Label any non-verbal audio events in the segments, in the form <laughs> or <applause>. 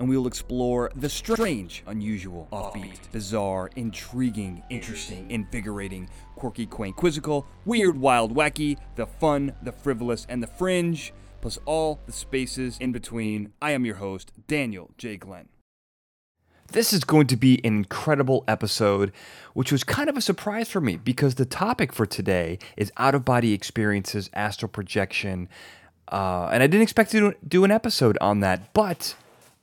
and we will explore the strange, unusual, offbeat, bizarre, intriguing, interesting, invigorating, quirky, quaint, quizzical, weird, wild, wacky, the fun, the frivolous, and the fringe, plus all the spaces in between. I am your host, Daniel J. Glenn. This is going to be an incredible episode, which was kind of a surprise for me because the topic for today is out of body experiences, astral projection, uh, and I didn't expect to do an episode on that, but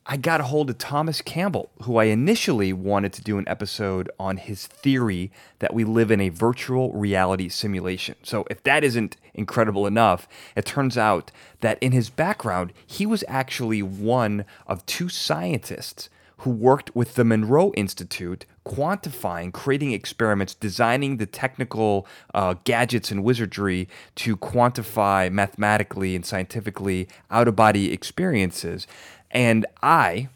I got a hold of Thomas Campbell, who I initially wanted to do an episode on his theory that we live in a virtual reality simulation. So, if that isn't incredible enough, it turns out that in his background, he was actually one of two scientists who worked with the Monroe Institute, quantifying, creating experiments, designing the technical uh, gadgets and wizardry to quantify mathematically and scientifically out of body experiences. And I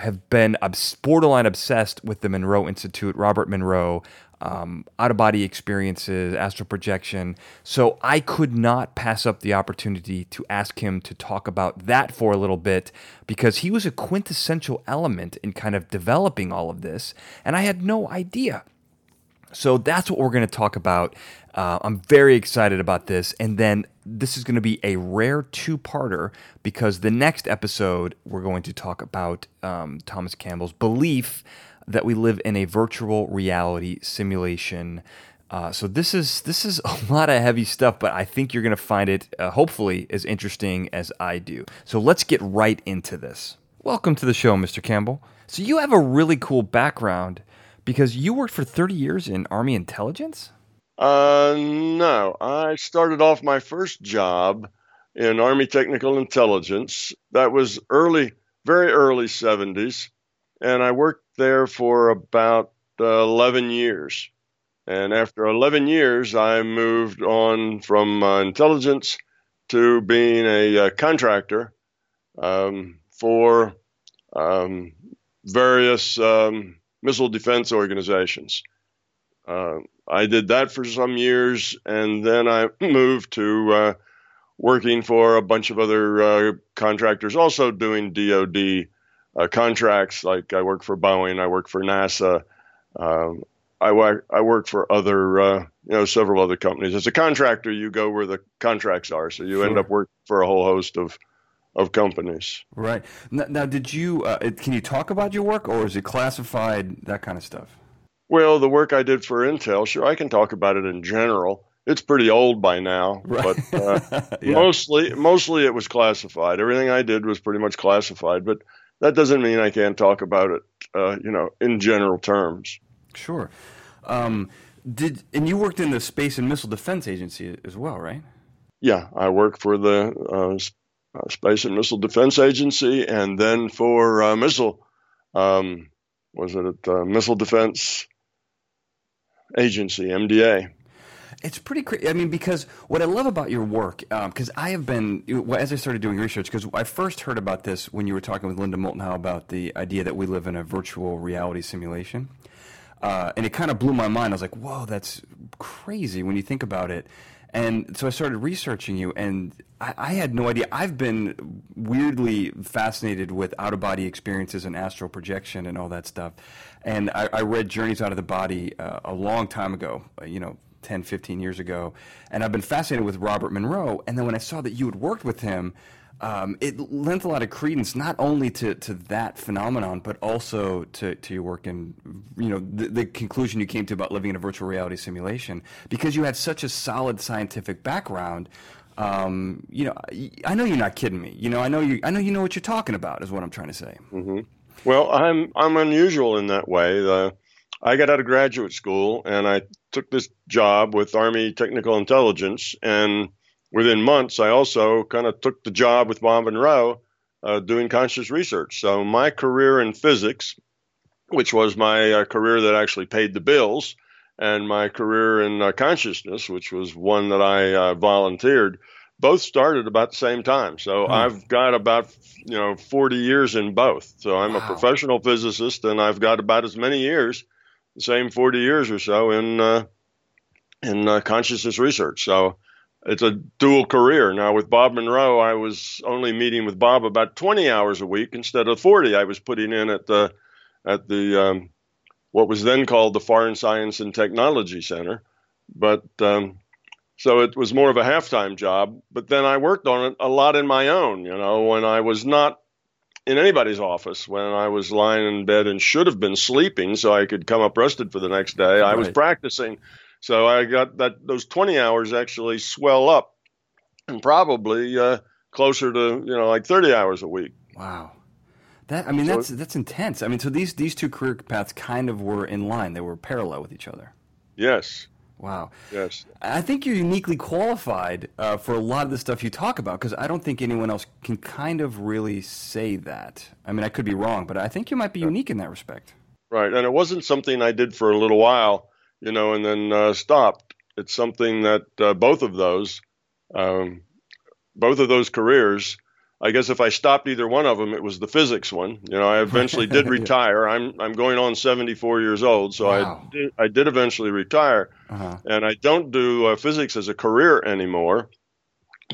have been borderline obsessed with the Monroe Institute, Robert Monroe, um, out of body experiences, astral projection. So I could not pass up the opportunity to ask him to talk about that for a little bit because he was a quintessential element in kind of developing all of this. And I had no idea. So that's what we're going to talk about. Uh, I'm very excited about this. And then this is going to be a rare two parter because the next episode, we're going to talk about um, Thomas Campbell's belief that we live in a virtual reality simulation. Uh, so this is this is <laughs> a lot of heavy stuff, but I think you're going to find it uh, hopefully as interesting as I do. So let's get right into this. Welcome to the show, Mr. Campbell. So you have a really cool background because you worked for 30 years in Army intelligence? Uh, no. I started off my first job in Army Technical Intelligence. That was early, very early 70s. And I worked there for about uh, 11 years. And after 11 years, I moved on from uh, intelligence to being a, uh, contractor um, for um, various um, missile defense organizations. Uh, I did that for some years, and then I <clears throat> moved to uh, working for a bunch of other uh, contractors, also doing DoD uh, contracts. Like I work for Boeing, I work for NASA. Um, I, I work for other, uh, you know, several other companies. As a contractor, you go where the contracts are, so you sure. end up working for a whole host of of companies. Right now, now did you? Uh, can you talk about your work, or is it classified? That kind of stuff. Well, the work I did for Intel, sure, I can talk about it in general. It's pretty old by now, right. but uh, <laughs> yeah. mostly, mostly it was classified. Everything I did was pretty much classified, but that doesn't mean I can't talk about it, uh, you know, in general terms. Sure. Um, did and you worked in the Space and Missile Defense Agency as well, right? Yeah, I worked for the uh, uh, Space and Missile Defense Agency, and then for uh, missile, um, was it at uh, Missile Defense Agency, MDA. It's pretty crazy. I mean, because what I love about your work, because um, I have been, as I started doing research, because I first heard about this when you were talking with Linda Moulton Howe about the idea that we live in a virtual reality simulation. Uh, and it kind of blew my mind. I was like, whoa, that's crazy when you think about it. And so I started researching you, and I, I, had no idea. I've been weirdly fascinated with out of body experiences and astral projection and all that stuff. And I, I read Journeys Out of the Body uh, a long time ago, uh, you know, 10, 15 years ago. And I've been fascinated with Robert Monroe. And then when I saw that you had worked with him, um, it lent a lot of credence not only to, to that phenomenon, but also to, to your work and you know the, the, conclusion you came to about living in a virtual reality simulation because you had such a solid scientific background. Um, you know, I know you're not kidding me. You know, I know you. I know you know what you're talking about. Is what I'm trying to say. Mm-hmm. Well, I'm I'm unusual in that way. I got out of graduate school and I took this job with Army Technical Intelligence and within months, I also kind of took the job with Bob Monroe uh, doing conscious research. So my career in physics, which was my uh, career that actually paid the bills, and my career in uh, consciousness, which was one that I uh, volunteered, both started about the same time. So Hmm. I've got about you know 40 years in both. So I'm Wow. a professional physicist, and I've got about as many years, the same 40 years or so in uh, in uh, consciousness research. So it's a dual career. Now with Bob Monroe, I was only meeting with Bob about 20 hours a week instead of 40 I was putting in at the at the um, what was then called the Foreign Science and Technology Center. But um, so it was more of a half-time job. But then I worked on it a lot in my own. You know, when I was not in anybody's office, when I was lying in bed and should have been sleeping, so I could come up rested for the next day, I was practicing. So I got that those 20 hours actually swell up, and probably uh, closer to you know like 30 hours a week. Wow. That I mean So- that's that's intense. I mean so these these two career paths kind of were in line. They were parallel with each other. Yes, Wow. yes. I think you're uniquely qualified uh, for a lot of the stuff you talk about because I don't think anyone else can kind of really say that. I mean, I could be wrong, but I think you might be unique in that respect. Right, and it wasn't something I did for a little while, you know, and then uh, stopped. It's something that uh, both of those, um, both of those careers. I guess if I stopped either one of them, it was the physics one. You know, I eventually did <laughs> retire. I'm I'm going on 74 years old, so Wow. I did, I did eventually retire, Uh-huh. and I don't do uh, physics as a career anymore.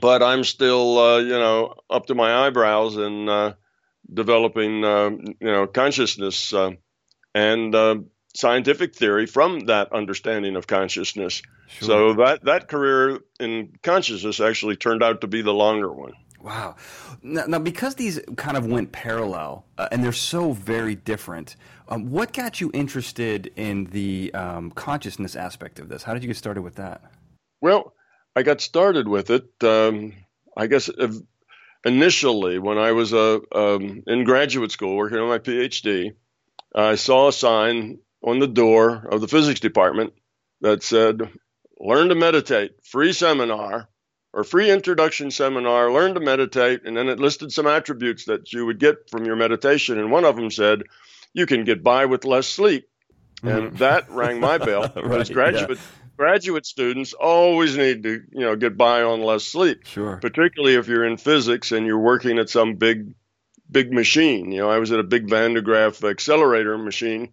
But I'm still, uh, you know, up to my eyebrows in uh, developing, uh, you know, consciousness uh, and uh, scientific theory from that understanding of consciousness. Sure. So that that career in consciousness actually turned out to be the longer one. Wow. Now, now because these kind of went parallel uh, and they're so very different, um, what got you interested in the um, consciousness aspect of this? How did you get started with that? Well, I got started with it. Um, I guess uh, initially when I was uh, um, in graduate school working on my PhD, I saw a sign on the door of the physics department that said, "Learn to meditate, free seminar." Or free introduction seminar, learn to meditate, and then it listed some attributes that you would get from your meditation. And one of them said, you can get by with less sleep. And that rang my <laughs> bell. Mm-hmm. Right, graduate graduate students always need to, you know, get by on less sleep, Sure. particularly if you're in physics and you're working at some big big machine. You know, I was at a big Van de Graaff accelerator machine,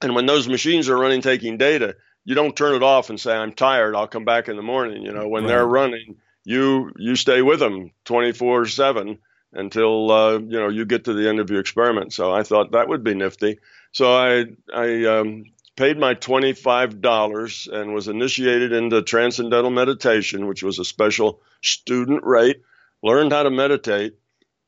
and when those machines are running taking data, you don't turn it off and say I'm tired, I'll come back in the morning, you know, when they're running, you you stay with them 24/7 until uh, you know you get to the end of your experiment. So I thought that would be nifty. So I I um, paid my $25 and was initiated into transcendental meditation, which was a special student rate, learned how to meditate.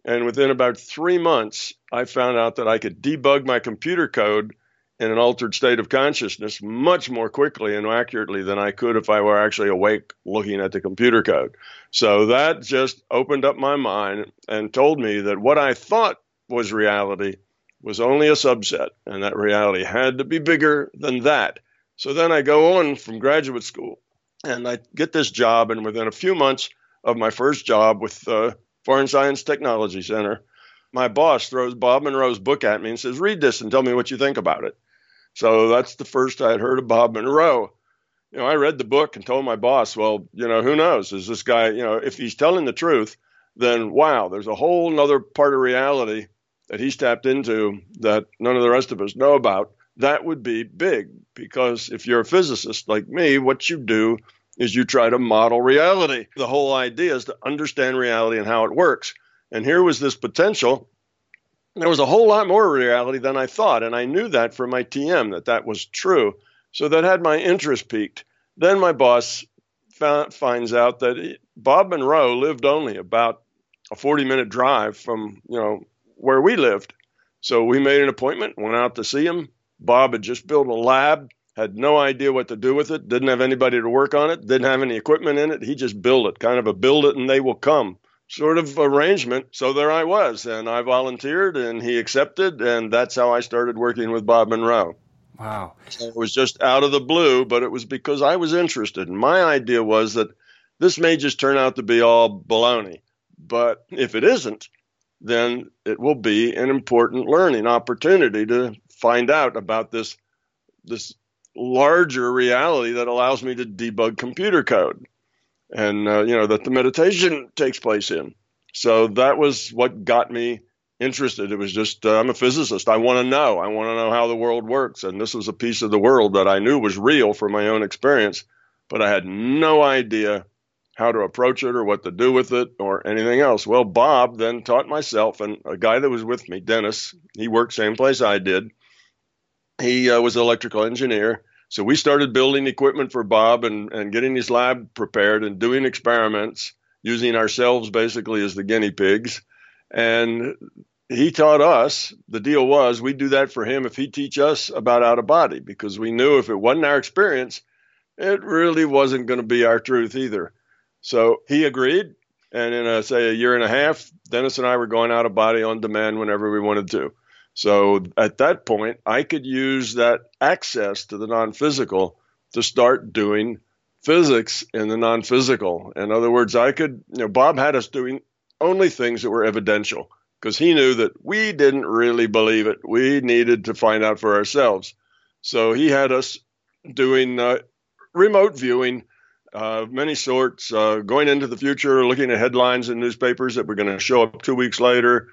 And within about three months, I found out that I could debug my computer code in an altered state of consciousness much more quickly and accurately than I could if I were actually awake looking at the computer code. So that just opened up my mind and told me that what I thought was reality was only a subset, and that reality had to be bigger than that. So then I go on from graduate school and I get this job, and within a few months of my first job with the Foreign Science Technology Center, my boss throws Bob Monroe's book at me and says, Read this and tell me what you think about it. So that's the first I had heard of Bob Monroe. You know, I read the book and told my boss, well, you know, who knows? Is this guy, you know, if he's telling the truth, then wow, there's a whole nother part of reality that he's tapped into that none of the rest of us know about. That would be big because if you're a physicist like me, what you do is you try to model reality. The whole idea is to understand reality and how it works. And here was this potential there was a whole lot more reality than I thought, and I knew that from my TM that that was true. So that had my interest piqued. Then my boss found, finds out that he, Bob Monroe lived only about a 40 minute drive from you know where we lived. So we made an appointment, went out to see him. Bob had just built a lab, had no idea what to do with it, didn't have anybody to work on it, didn't have any equipment in it. He just built it, kind of a build it and they will come sort of arrangement. So there I was, and I volunteered, and he accepted, and that's how I started working with Bob Monroe. Wow. It was just out of the blue, but it was because I was interested. And my idea was that this may just turn out to be all baloney, but if it isn't, then it will be an important learning opportunity to find out about this this larger reality that allows me to debug computer code. And uh, you know that the meditation takes place in. So that was what got me interested. It was just uh, I'm a physicist. I want to know. I want to know how the world works, and this was a piece of the world that I knew was real from my own experience, but I had no idea how to approach it or what to do with it or anything else. Well, Bob then taught myself and a guy that was with me, Dennis. He worked same place I did. He uh, was an electrical engineer. So we started building equipment for Bob and, and getting his lab prepared and doing experiments using ourselves basically as the guinea pigs. And he taught us the deal was we'd do that for him if he'd teach us about out of body because we knew if it wasn't our experience, it really wasn't going to be our truth either. So he agreed. And in a, say a year and a half, Dennis and I were going out of body on demand whenever we wanted to. So at that point, I could use that access to the non physical to start doing physics in the non physical. In other words, I could, you know, Bob had us doing only things that were evidential because he knew that we didn't really believe it. We needed to find out for ourselves. So he had us doing uh, remote viewing uh, many sorts, uh, going into the future, looking at headlines in newspapers that were going to show up two weeks later,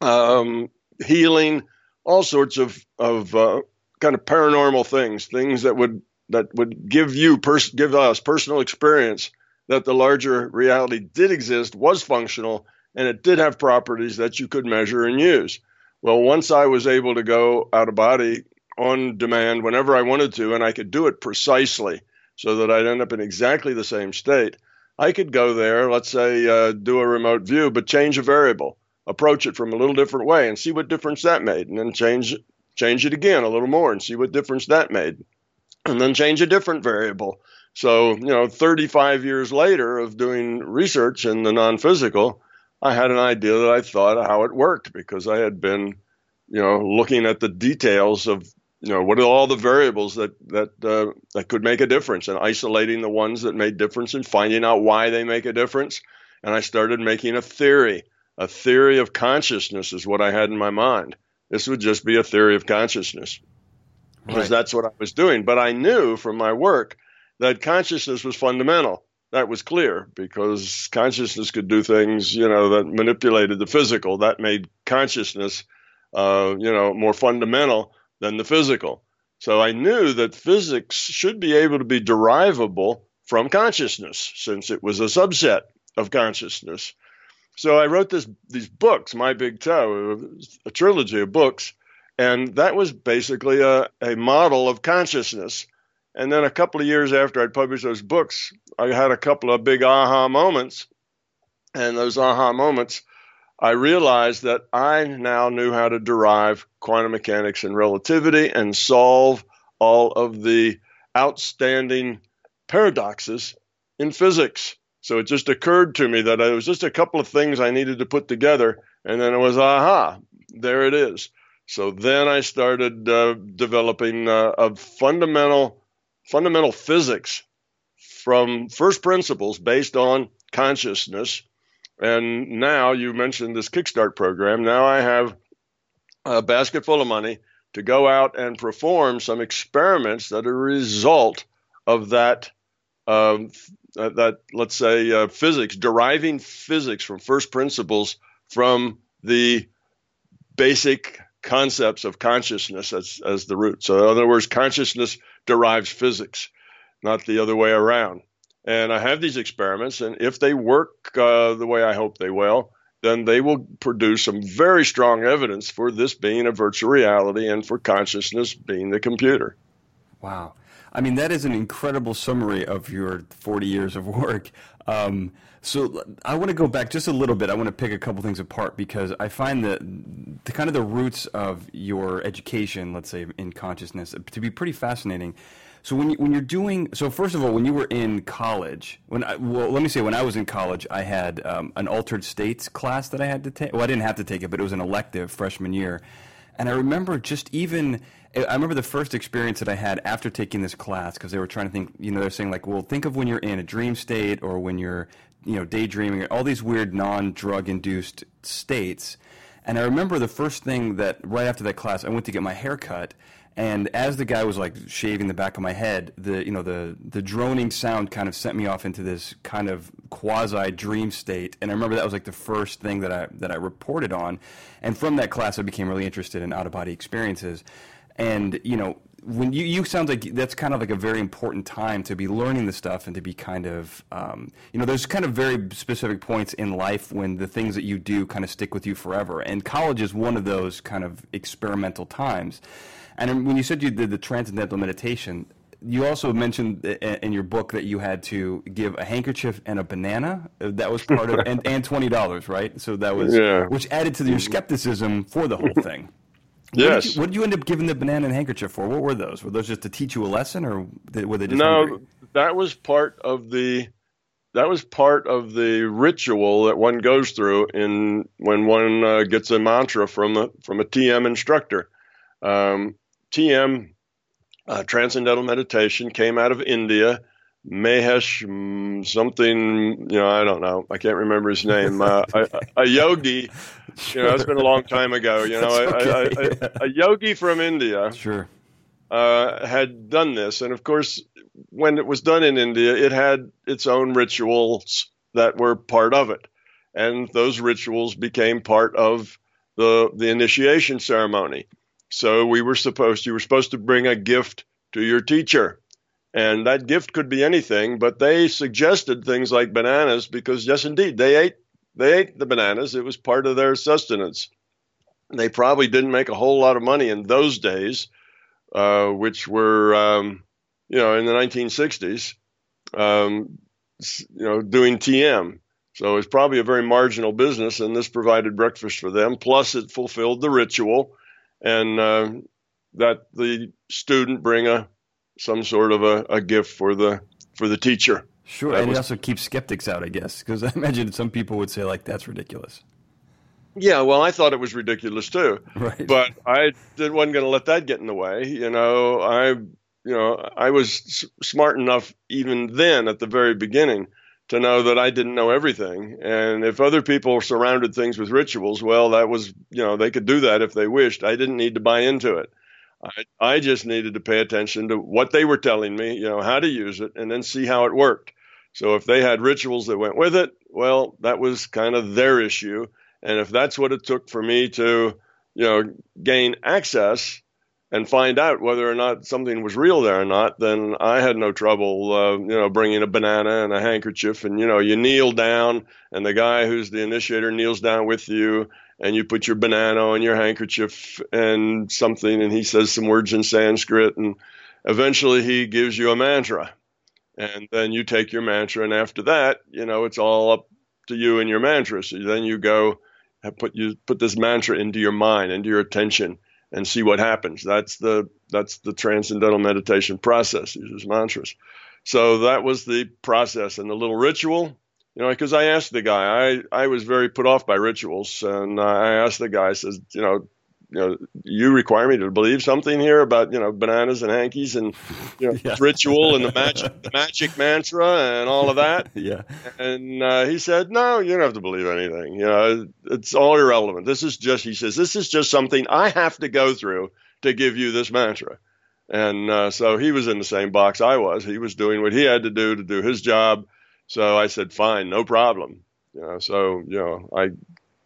um, healing, all sorts of of uh, kind of paranormal things, things that would that would give you pers- give us personal experience that the larger reality did exist, was functional, and it did have properties that you could measure and use. Well, once I was able to go out of body on demand whenever I wanted to, and I could do it precisely so that I'd end up in exactly the same state. I could go there, let's say, uh, do a remote view, but change a variable, approach it from a little different way, and see what difference that made, and then change change it again a little more and see what difference that made, and then change a different variable. So, you know, 35 years later of doing research in the non-physical, I had an idea that I thought how it worked because I had been, you know, looking at the details of you know what are all the variables that that uh, that could make a difference and isolating the ones that made difference and finding out why they make a difference and i started making a theory a theory of consciousness is what i had in my mind this would just be a theory of consciousness because right. that's what i was doing but i knew from my work that consciousness was fundamental that was clear because consciousness could do things you know that manipulated the physical that made consciousness uh, you know more fundamental than the physical. So I knew that physics should be able to be derivable from consciousness since it was a subset of consciousness. So I wrote this these books, My Big Toe, a trilogy of books, and that was basically a, a model of consciousness. And then a couple of years after I'd published those books, I had a couple of big aha moments. And those aha moments I realized that I now knew how to derive quantum mechanics and relativity and solve all of the outstanding paradoxes in physics. So it just occurred to me that it was just a couple of things I needed to put together, and then it was aha, there it is. So then I started uh, developing uh, a fundamental fundamental physics from first principles based on consciousness and now you mentioned this Kickstart program. Now I have a basket full of money to go out and perform some experiments that are a result of that um, that let's say uh, physics, deriving physics from first principles from the basic concepts of consciousness as, as the root. So, in other words, consciousness derives physics, not the other way around. And I have these experiments, and if they work uh, the way I hope they will, then they will produce some very strong evidence for this being a virtual reality and for consciousness being the computer. Wow. I mean, that is an incredible summary of your 40 years of work. Um, so I want to go back just a little bit. I want to pick a couple things apart because I find that the kind of the roots of your education, let's say in consciousness, to be pretty fascinating. So when you, when you're doing so, first of all, when you were in college, when I, well, let me say when I was in college, I had um, an altered states class that I had to take. Well, I didn't have to take it, but it was an elective freshman year, and I remember just even. I remember the first experience that I had after taking this class because they were trying to think. You know, they're saying like, well, think of when you're in a dream state or when you're, you know, daydreaming, all these weird non-drug induced states And I remember the first thing that right after that class, I went to get my hair cut. And as the guy was like shaving the back of my head, the you know the the droning sound kind of sent me off into this kind of quasi dream state. And I remember that was like the first thing that I that I reported on. And from that class, I became really interested in out of body experiences. And you know, when you you sound like that's kind of like a very important time to be learning the stuff and to be kind of um, you know there's kind of very specific points in life when the things that you do kind of stick with you forever and college is one of those kind of experimental times and when you said you did the transcendental meditation you also mentioned in your book that you had to give a handkerchief and a banana. That was part of, and, and twenty dollars, right? So that was, yeah. which added to your skepticism for the whole thing. Yes. What did, you, what did, you, end up giving the banana and handkerchief for? What were those? Were those just to teach you a lesson, or were they just no? Hungry? That was part of the that was part of the ritual that one goes through in when one uh, gets a mantra from a from a TM instructor. Um, TM uh, Transcendental Meditation came out of India. Mahesh mm, something, you know, I don't know. I can't remember his name. Uh, a, a, yogi you know, it's been a long time ago. You know, <laughs> okay. a, a, a, yogi from India, sure, uh, had done this, and of course, when it was done in India, it had its own rituals that were part of it, and those rituals became part of the the initiation ceremony. So we were supposed you were supposed to bring a gift to your teacher. And that gift could be anything, but they suggested things like bananas because, yes, indeed, they ate they ate the bananas. It was part of their sustenance. They probably didn't make a whole lot of money in those days, uh, which were, um, you know, in the 1960s, um, you know, doing TM. So it's probably a very marginal business, and this provided breakfast for them. Plus, it fulfilled the ritual, and uh, that the student bring a some sort of a, a gift for the for the teacher. Sure, that and was, it also keeps skeptics out, I guess, because <laughs> I imagine some people would say like that's ridiculous. Yeah, well, I thought it was ridiculous too, right. but I didn't wasn't going to let that get in the way. You know, I you know I was s- smart enough even then at the very beginning to know that I didn't know everything, and if other people surrounded things with rituals, well, that was you know they could do that if they wished. I didn't need to buy into it. I, I just needed to pay attention to what they were telling me, you know, how to use it, and then see how it worked. So if they had rituals that went with it, well, that was kind of their issue. And if that's what it took for me to, you know, gain access and find out whether or not something was real there or not, then I had no trouble, uh, you know, bringing a banana and a handkerchief. And, you know, you kneel down, and the guy who's the initiator kneels down with you, and you put your banana on your handkerchief and something, and he says some words in Sanskrit, and eventually he gives you a mantra and then you take your mantra and after that you know it's all up to you and your mantra so then you go put you put this mantra into your mind into your attention and see what happens. That's the that's the transcendental meditation process uses mantras. So that was the process and the little ritual. You know because i asked the guy i i was very put off by rituals and i asked the guy I says you know you know, you require me to believe something here about you know bananas and hankies and you know <laughs> yeah. ritual and the magic the magic mantra and all of that. <laughs> yeah. And uh, he said, no, you don't have to believe anything. You know, it's all irrelevant. This is just he says this is just something I have to go through to give you this mantra. And uh, so he was in the same box I was. He was doing what he had to do to do his job. So I said, fine, no problem. You know, so you know, I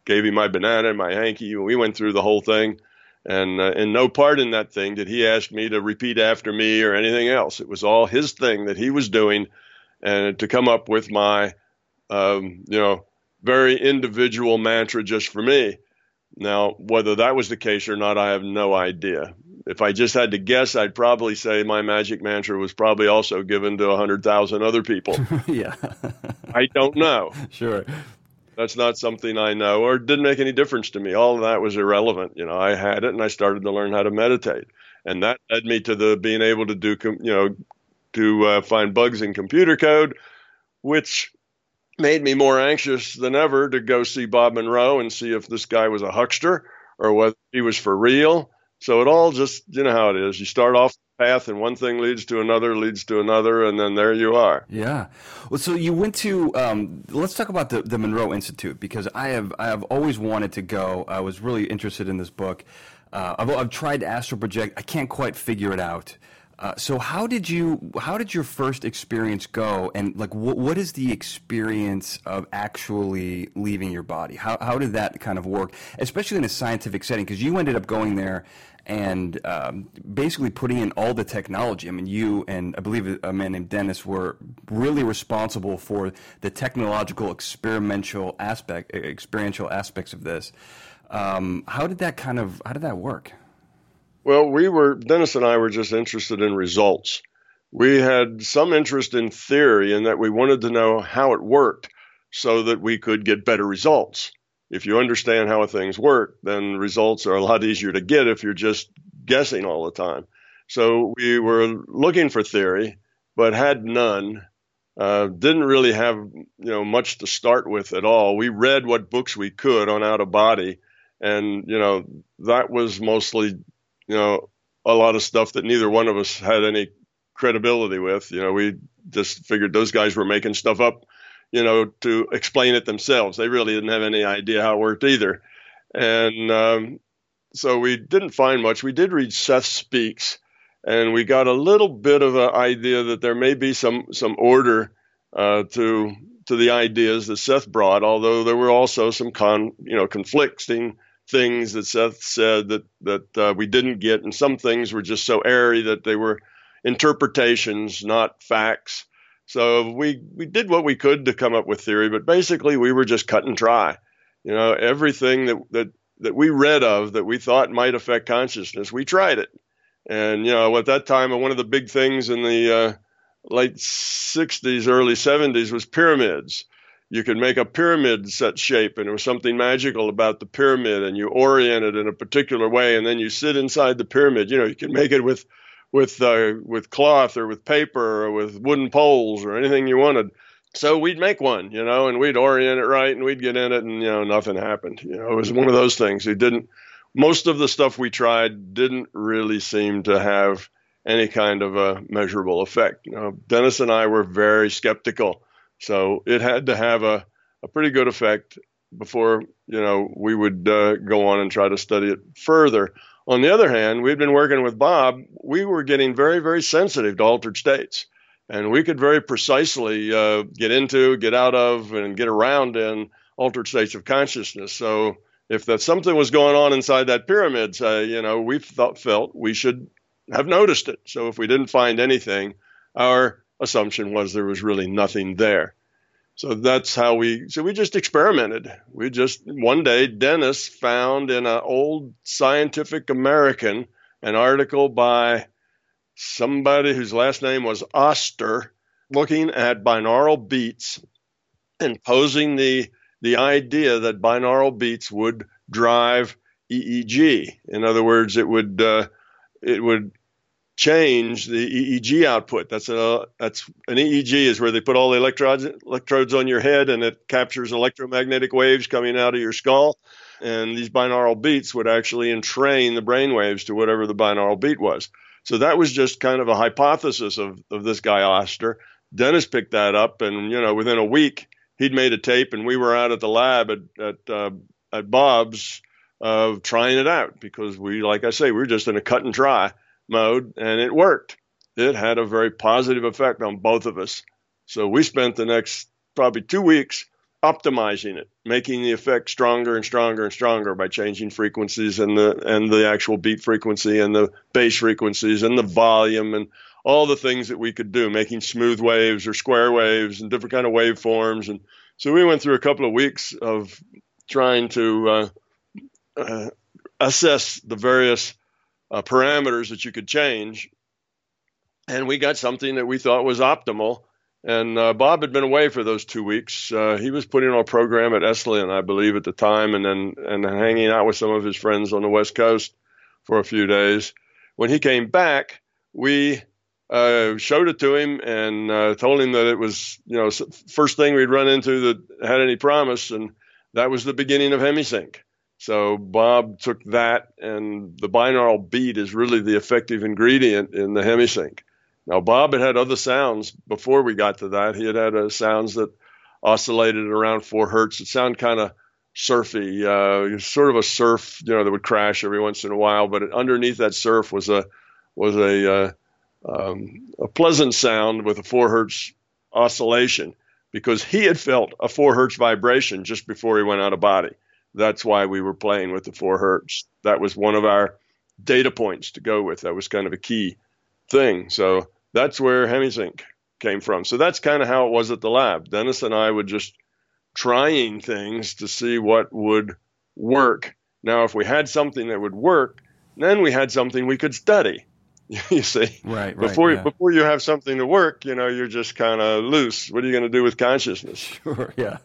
gave him my banana and my hanky. We went through the whole thing. And uh, in no part in that thing did he ask me to repeat after me or anything else. It was all his thing that he was doing, and to come up with my, um, you know, very individual mantra just for me. Now, whether that was the case or not, I have no idea. If I just had to guess, I'd probably say my magic mantra was probably also given to 100,000 other people. <laughs> yeah. I don't know. <laughs> Sure. That's not something I know or didn't make any difference to me. All of that was irrelevant. You know, I had it and I started to learn how to meditate. And that led me to the being able to do, you know, to uh, find bugs in computer code, which made me more anxious than ever to go see Bob Monroe and see if this guy was a huckster or whether he was for real. So it all just, you know how it is. You start off path, and one thing leads to another, leads to another, and then there you are. Yeah. Well, so you went to. Um, let's talk about the, the Monroe Institute because I have I have always wanted to go. I was really interested in this book. Uh, I've, I've tried to astral project. I can't quite figure it out. Uh, so how did you how did your first experience go and like what what is the experience of actually leaving your body how how did that kind of work especially in a scientific setting because you ended up going there and um, basically putting in all the technology. I mean, you and I believe a man named Dennis were really responsible for the technological experimental aspect, experiential aspects of this. Um, how did that kind of how did that work? Well, we were Dennis and I were just interested in results. We had some interest in theory in that we wanted to know how it worked so that we could get better results if you understand how things work, then results are a lot easier to get if you're just guessing all the time. So we were looking for theory, but had none. Uh, didn't really have you know much to start with at all. We read what books we could on out of body, and you know that was mostly you know a lot of stuff that neither one of us had any credibility with. You know, we just figured those guys were making stuff up you know, to explain it themselves. They really didn't have any idea how it worked either. And um, so we didn't find much. We did read Seth Speaks, and we got a little bit of an idea that there may be some some order uh, to to the ideas that Seth brought. Although there were also some con you know conflicting things that Seth said that that uh, we didn't get, and some things were just so airy that they were interpretations, not facts. So we we did what we could to come up with theory, but basically we were just cut and dry. You know, everything that that that we read of that we thought might affect consciousness, we tried it. And you know, at that time, one of the big things in the uh, late '60s, early '70s was pyramids. You could make a pyramid set shape, and there was something magical about the pyramid, and you orient it in a particular way, and then you sit inside the pyramid. You know, you can make it with with uh, with cloth or with paper or with wooden poles or anything you wanted. So we'd make one, you know, and we'd orient it right and we'd get in it and you know nothing happened. You know, it was one of those things. It didn't most of the stuff we tried didn't really seem to have any kind of a measurable effect. You know, Dennis and I were very skeptical. So it had to have a, a pretty good effect before, you know, we would uh, go on and try to study it further. On the other hand, we'd been working with Bob. We were getting very, very sensitive to altered states. And we could very precisely uh, get into, get out of, and get around in altered states of consciousness. So if that something was going on inside that pyramid, uh, you know, we thought, felt we should have noticed it. So if we didn't find anything, our assumption was there was really nothing there. So that's how we. So we just experimented. We just one day Dennis found in an old Scientific American an article by somebody whose last name was Oster, looking at binaural beats and posing the the idea that binaural beats would drive EEG. In other words, it would uh, it would change the EEG output. That's a that's an EEG is where they put all the electrodes electrodes on your head and it captures electromagnetic waves coming out of your skull. And these binaural beats would actually entrain the brain waves to whatever the binaural beat was. So that was just kind of a hypothesis of, of this guy Oster. Dennis picked that up, and you know, within a week, he'd made a tape, and we were out at the lab at at, uh, at Bob's of trying it out because we, like I say, we were just in a cut and dry mode, and it worked. It had a very positive effect on both of us. So we spent the next probably two weeks optimizing it, making the effect stronger and stronger and stronger by changing frequencies and the and the actual beat frequency and the bass frequencies and the volume and all the things that we could do, making smooth waves or square waves and different kind of waveforms. And so we went through a couple of weeks of trying to uh, uh, assess the various uh, parameters that you could change. And we got something that we thought was optimal. And uh, Bob had been away for those two weeks. Uh, he was putting on a program at Esalen, I believe, at the time, and then and hanging out with some of his friends on the West Coast for a few days. When he came back, we uh, showed it to him and uh, told him that it was, you know, first thing we'd run into that had any promise, and that was the beginning of HemiSync. So Bob took that, and the binaural beat is really the effective ingredient in the Hemisync. Now, Bob had had other sounds before we got to that. He had had uh, sounds that oscillated around four hertz. It sounded kind of surfy, uh, sort of a surf, you know, that would crash every once in a while. But underneath that surf was a was a uh, um, a pleasant sound with a four hertz oscillation because he had felt a four hertz vibration just before he went out of body. That's why we were playing with the four hertz. That was one of our data points to go with. That was kind of a key thing. So that's where Hemisync came from. So that's kind of how it was at the lab. Dennis and I would just trying things to see what would work. Now, if we had something that would work, then we had something we could study. <laughs> you see, right, right. Before yeah. before you have something to work, you know, you're just kind of loose. What are you going to do with consciousness? <laughs> Sure, yeah.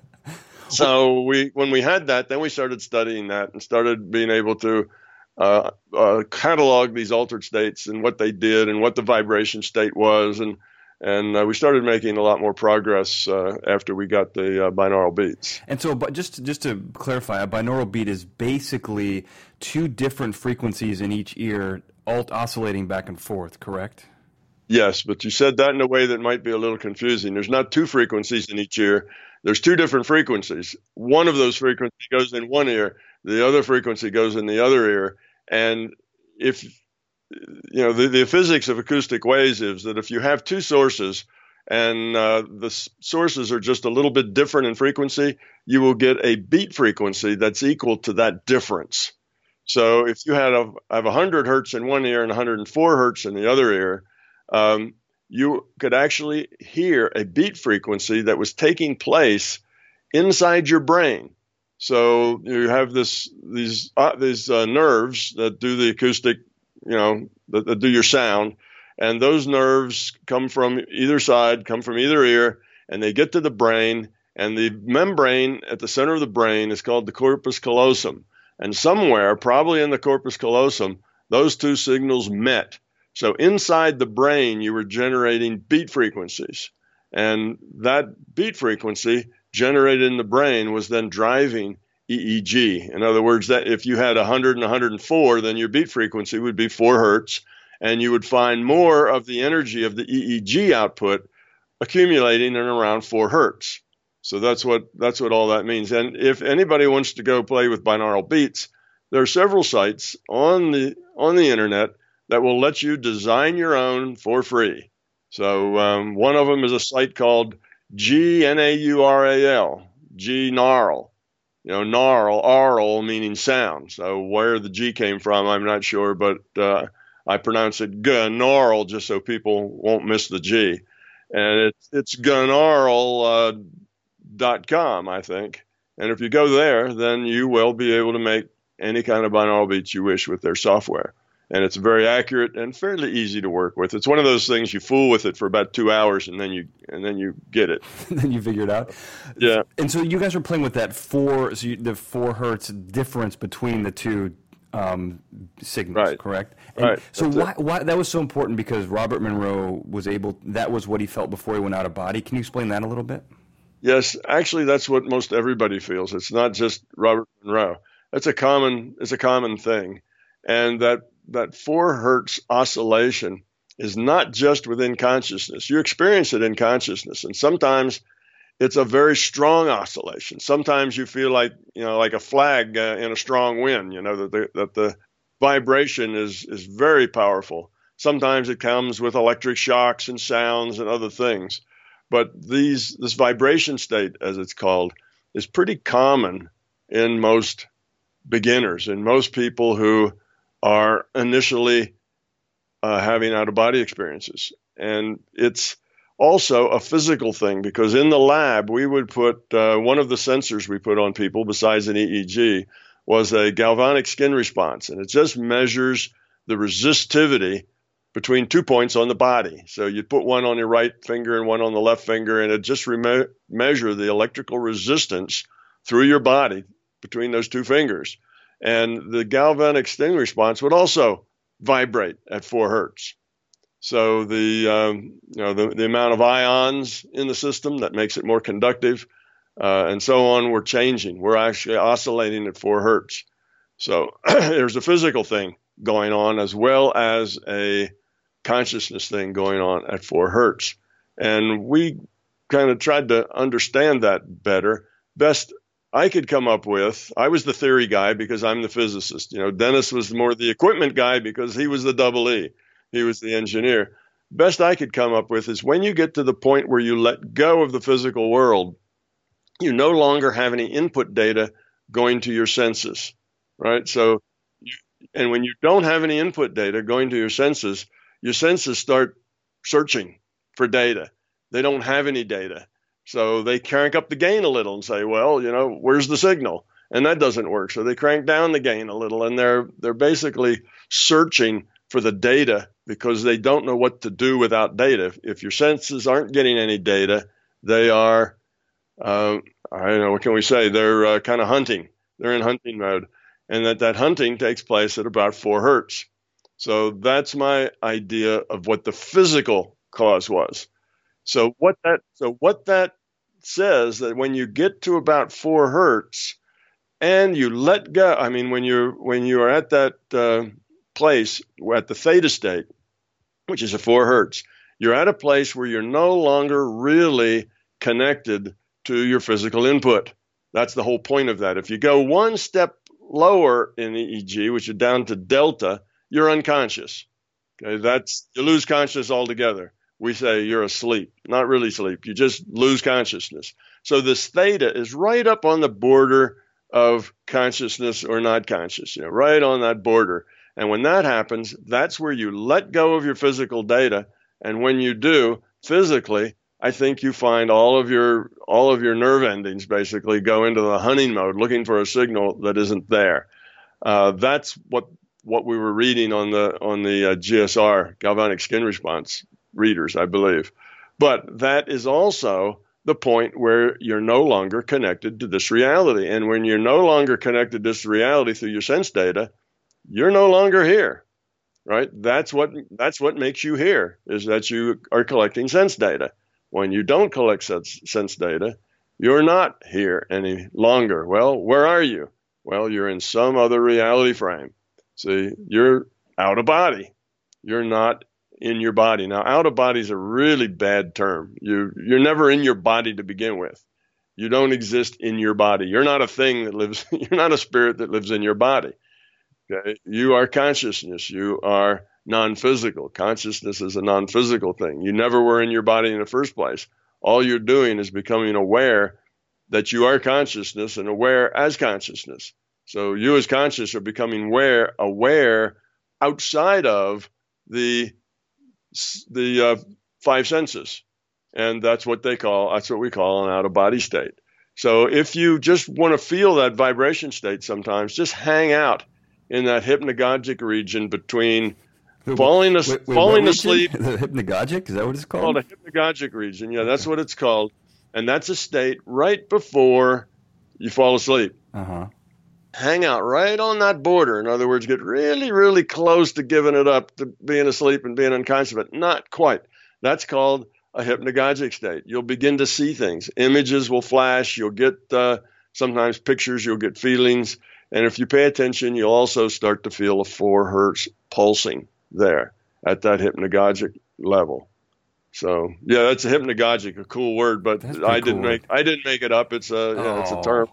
So <laughs> we, when we had that, then we started studying that and started being able to uh, uh, catalog these altered states and what they did and what the vibration state was and and uh, we started making a lot more progress uh, after we got the uh, binaural beats. And so, but just just to clarify, a binaural beat is basically two different frequencies in each ear, alt oscillating back and forth. Correct? Yes, but you said that in a way that might be a little confusing. There's not two frequencies in each ear. There's two different frequencies. One of those frequencies goes in one ear, the other frequency goes in the other ear. And if you know, the, the physics of acoustic waves is that if you have two sources and uh, the sources are just a little bit different in frequency, you will get a beat frequency that's equal to that difference. So if you had a, have 100 hertz in one ear and 104 hertz in the other ear, um, you could actually hear a beat frequency that was taking place inside your brain. So you have this these uh, these uh, nerves that do the acoustic you know, that, that do your sound. And those nerves come from either side, come from either ear, and they get to the brain. And the membrane at the center of the brain is called the corpus callosum. And somewhere, probably in the corpus callosum, those two signals met. So inside the brain, you were generating beat frequencies. And that beat frequency generated in the brain was then driving EEG. In other words, that if you had 100 and 104, then your beat frequency would be 4 hertz, and you would find more of the energy of the EEG output accumulating in around 4 hertz. So that's what that's what all that means. And if anybody wants to go play with binaural beats, there are several sites on the on the internet that will let you design your own for free. So um, one of them is a site called GNAURAL, GNARL, you know, gnarl, aural meaning sound. So where the G came from, I'm not sure, but uh, I pronounce it gnarl just so people won't miss the G. And it's it's gnarl.com, uh, com, I think. And if you go there, then you will be able to make any kind of binaural beats you wish with their software and it's very accurate and fairly easy to work with. It's one of those things you fool with it for about two hours and then you and then you get it. <laughs> then you figure it out. Yeah. And so you guys were playing with that four, so you, the four hertz difference between the two um, signals, right. correct? And right. So why, why that was so important because Robert Monroe was able. That was what he felt before he went out of body. Can you explain that a little bit? Yes, actually, that's what most everybody feels. It's not just Robert Monroe. That's a common. It's a common thing, and that that four hertz oscillation is not just within consciousness. You experience it in consciousness, and sometimes it's a very strong oscillation. Sometimes you feel like you know, like a flag uh, in a strong wind. You know that the, that the vibration is is very powerful. Sometimes it comes with electric shocks and sounds and other things, but these this vibration state, as it's called, is pretty common in most beginners and most people who are initially uh, having out of body experiences. And it's also a physical thing because in the lab, we would put uh, one of the sensors we put on people, besides an EEG, was a galvanic skin response. And it just measures the resistivity between two points on the body. So you'd put one on your right finger and one on the left finger, and it just re- measure the electrical resistance through your body between those two fingers and the galvanic skin response would also vibrate at four hertz. So the um, you know the, the amount of ions in the system that makes it more conductive, uh, and so on, we're changing. We're actually oscillating at four hertz. So <clears throat> there's a physical thing going on as well as a consciousness thing going on at four hertz. And we kind of tried to understand that better. Best I could come up with, I was the theory guy because I'm the physicist. You know, Dennis was more the equipment guy because he was the double E, he was the engineer. Best I could come up with is when you get to the point where you let go of the physical world, you no longer have any input data going to your senses, right? So, and when you don't have any input data going to your senses, your senses start searching for data. They don't have any data. So they crank up the gain a little and say, well, you know, where's the signal? And that doesn't work. So they crank down the gain a little and they're they're basically searching for the data because they don't know what to do without data. If, your senses aren't getting any data, they are, uh, I don't know, what can we say? They're uh, kind of hunting. They're in hunting mode. And that, that hunting takes place at about four hertz. So that's my idea of what the physical cause was. So what that so what that says that when you get to about four hertz and you let go, I mean when you're when you are at that uh, place at the theta state, which is a four hertz, you're at a place where you're no longer really connected to your physical input. That's the whole point of that. If you go one step lower in EEG, which is down to delta, you're unconscious. Okay, that's you lose consciousness altogether we say you're asleep. Not really asleep. You just lose consciousness. So this theta is right up on the border of consciousness or not conscious, you know, right on that border. And when that happens, that's where you let go of your physical data. And when you do, physically, I think you find all of your all of your nerve endings basically go into the hunting mode, looking for a signal that isn't there. Uh, that's what what we were reading on the on the uh, GSR galvanic skin response readers, I believe. But that is also the point where you're no longer connected to this reality. And when you're no longer connected to this reality through your sense data, you're no longer here. Right? That's what that's what makes you here is that you are collecting sense data. When you don't collect sense, sense data, you're not here any longer. Well, where are you? Well, you're in some other reality frame. See, you're out of body. You're not in your body. Now, out of body is a really bad term. You you're never in your body to begin with. You don't exist in your body. You're not a thing that lives. <laughs> You're not a spirit that lives in your body. Okay? You are consciousness. You are non-physical. Consciousness is a non-physical thing. You never were in your body in the first place. All you're doing is becoming aware that you are consciousness and aware as consciousness. So you as conscious are becoming aware aware outside of the the uh, five senses, and that's what they call that's what we call an out of body state. So if you just want to feel that vibration state, sometimes just hang out in that hypnagogic region between falling, as- wait, wait, falling asleep. <laughs> The hypnagogic is that what it's called? Called a hypnagogic region. Yeah, that's what it's called, and that's a state right before you fall asleep. Uh huh hang out right on that border. In other words, get really, really close to giving it up to being asleep and being unconscious, but not quite. That's called a hypnagogic state. You'll begin to see things. Images will flash. You'll get uh, sometimes pictures. You'll get feelings. And if you pay attention, you'll also start to feel a four hertz pulsing there at that hypnagogic level. So yeah, that's a hypnagogic, a cool word, but I didn't make I didn't make it up. It's a yeah, it's a term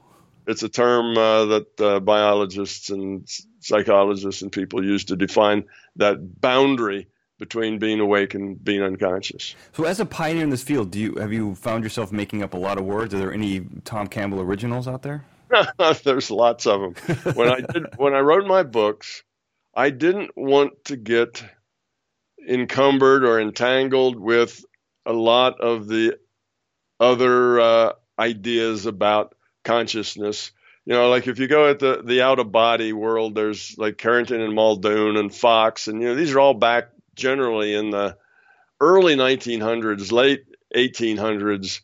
it's a term uh, that uh, biologists and psychologists and people use to define that boundary between being awake and being unconscious. So, as a pioneer in this field, do you have you found yourself making up a lot of words? Are there any Tom Campbell originals out there? <laughs> There's lots of them. When I did, when I wrote my books, I didn't want to get encumbered or entangled with a lot of the other uh, ideas about consciousness. You know, like if you go at the the out of body world, there's like Carrington and Muldoon and Fox, and you know these are all back generally in the early 1900s, late 1800s,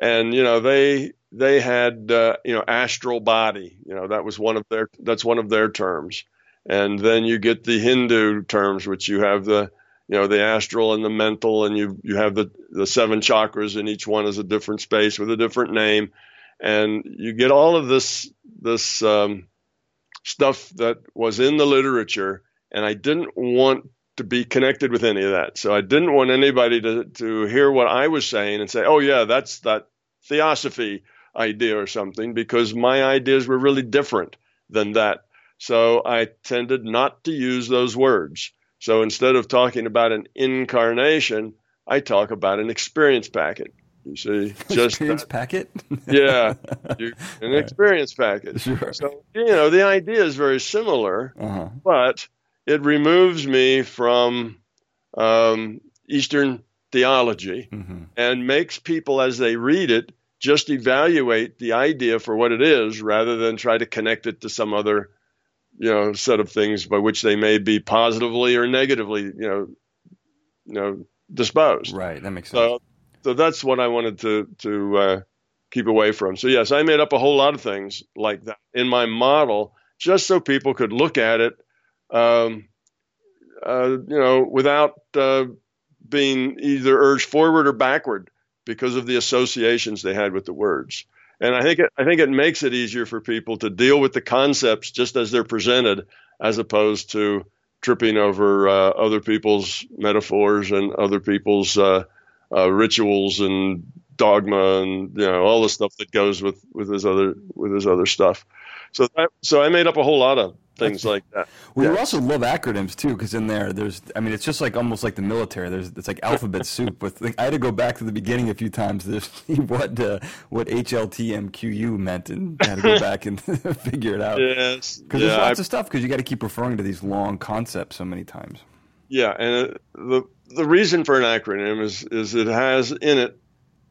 and you know they they had uh, you know astral body. You know that was one of their that's one of their terms, and then you get the Hindu terms, which you have the you know the astral and the mental, and you you have the the seven chakras, and each one is a different space with a different name and you get all of this this um, stuff that was in the literature, and I didn't want to be connected with any of that. So I didn't want anybody to, to hear what I was saying and say, oh, yeah, that's that theosophy idea or something, because my ideas were really different than that. So I tended not to use those words. So instead of talking about an incarnation, I talk about an experience packet. You see, <laughs> just experience that. packet. yeah, <laughs> you, an experience packet. Sure. So you know the idea is very similar, uh-huh. but it removes me from um, Eastern theology mm-hmm. and makes people, as they read it, just evaluate the idea for what it is rather than try to connect it to some other you know set of things by which they may be positively or negatively you know you know disposed right that makes sense so, so that's what i wanted to to uh, keep away from so yes i made up a whole lot of things like that in my model just so people could look at it um, uh, you know without uh, being either urged forward or backward because of the associations they had with the words. And I think it, I think it makes it easier for people to deal with the concepts just as they're presented, as opposed to tripping over uh, other people's metaphors and other people's uh, uh, rituals and dogma and you know all the stuff that goes with with his other with his other stuff. So that, so I made up a whole lot of things like that. Well, yeah. also love acronyms too, because in there, there's, I mean, it's just like almost like the military. There's, it's like alphabet <laughs> soup. With, like, I had to go back to the beginning a few times to see <laughs> what uh, what HLTMQU meant, and I had to go <laughs> back and figure it out. Yes, because yeah, there's lots I, of stuff. Because you got to keep referring to these long concepts so many times. Yeah, and uh, the the reason for an acronym is is it has in it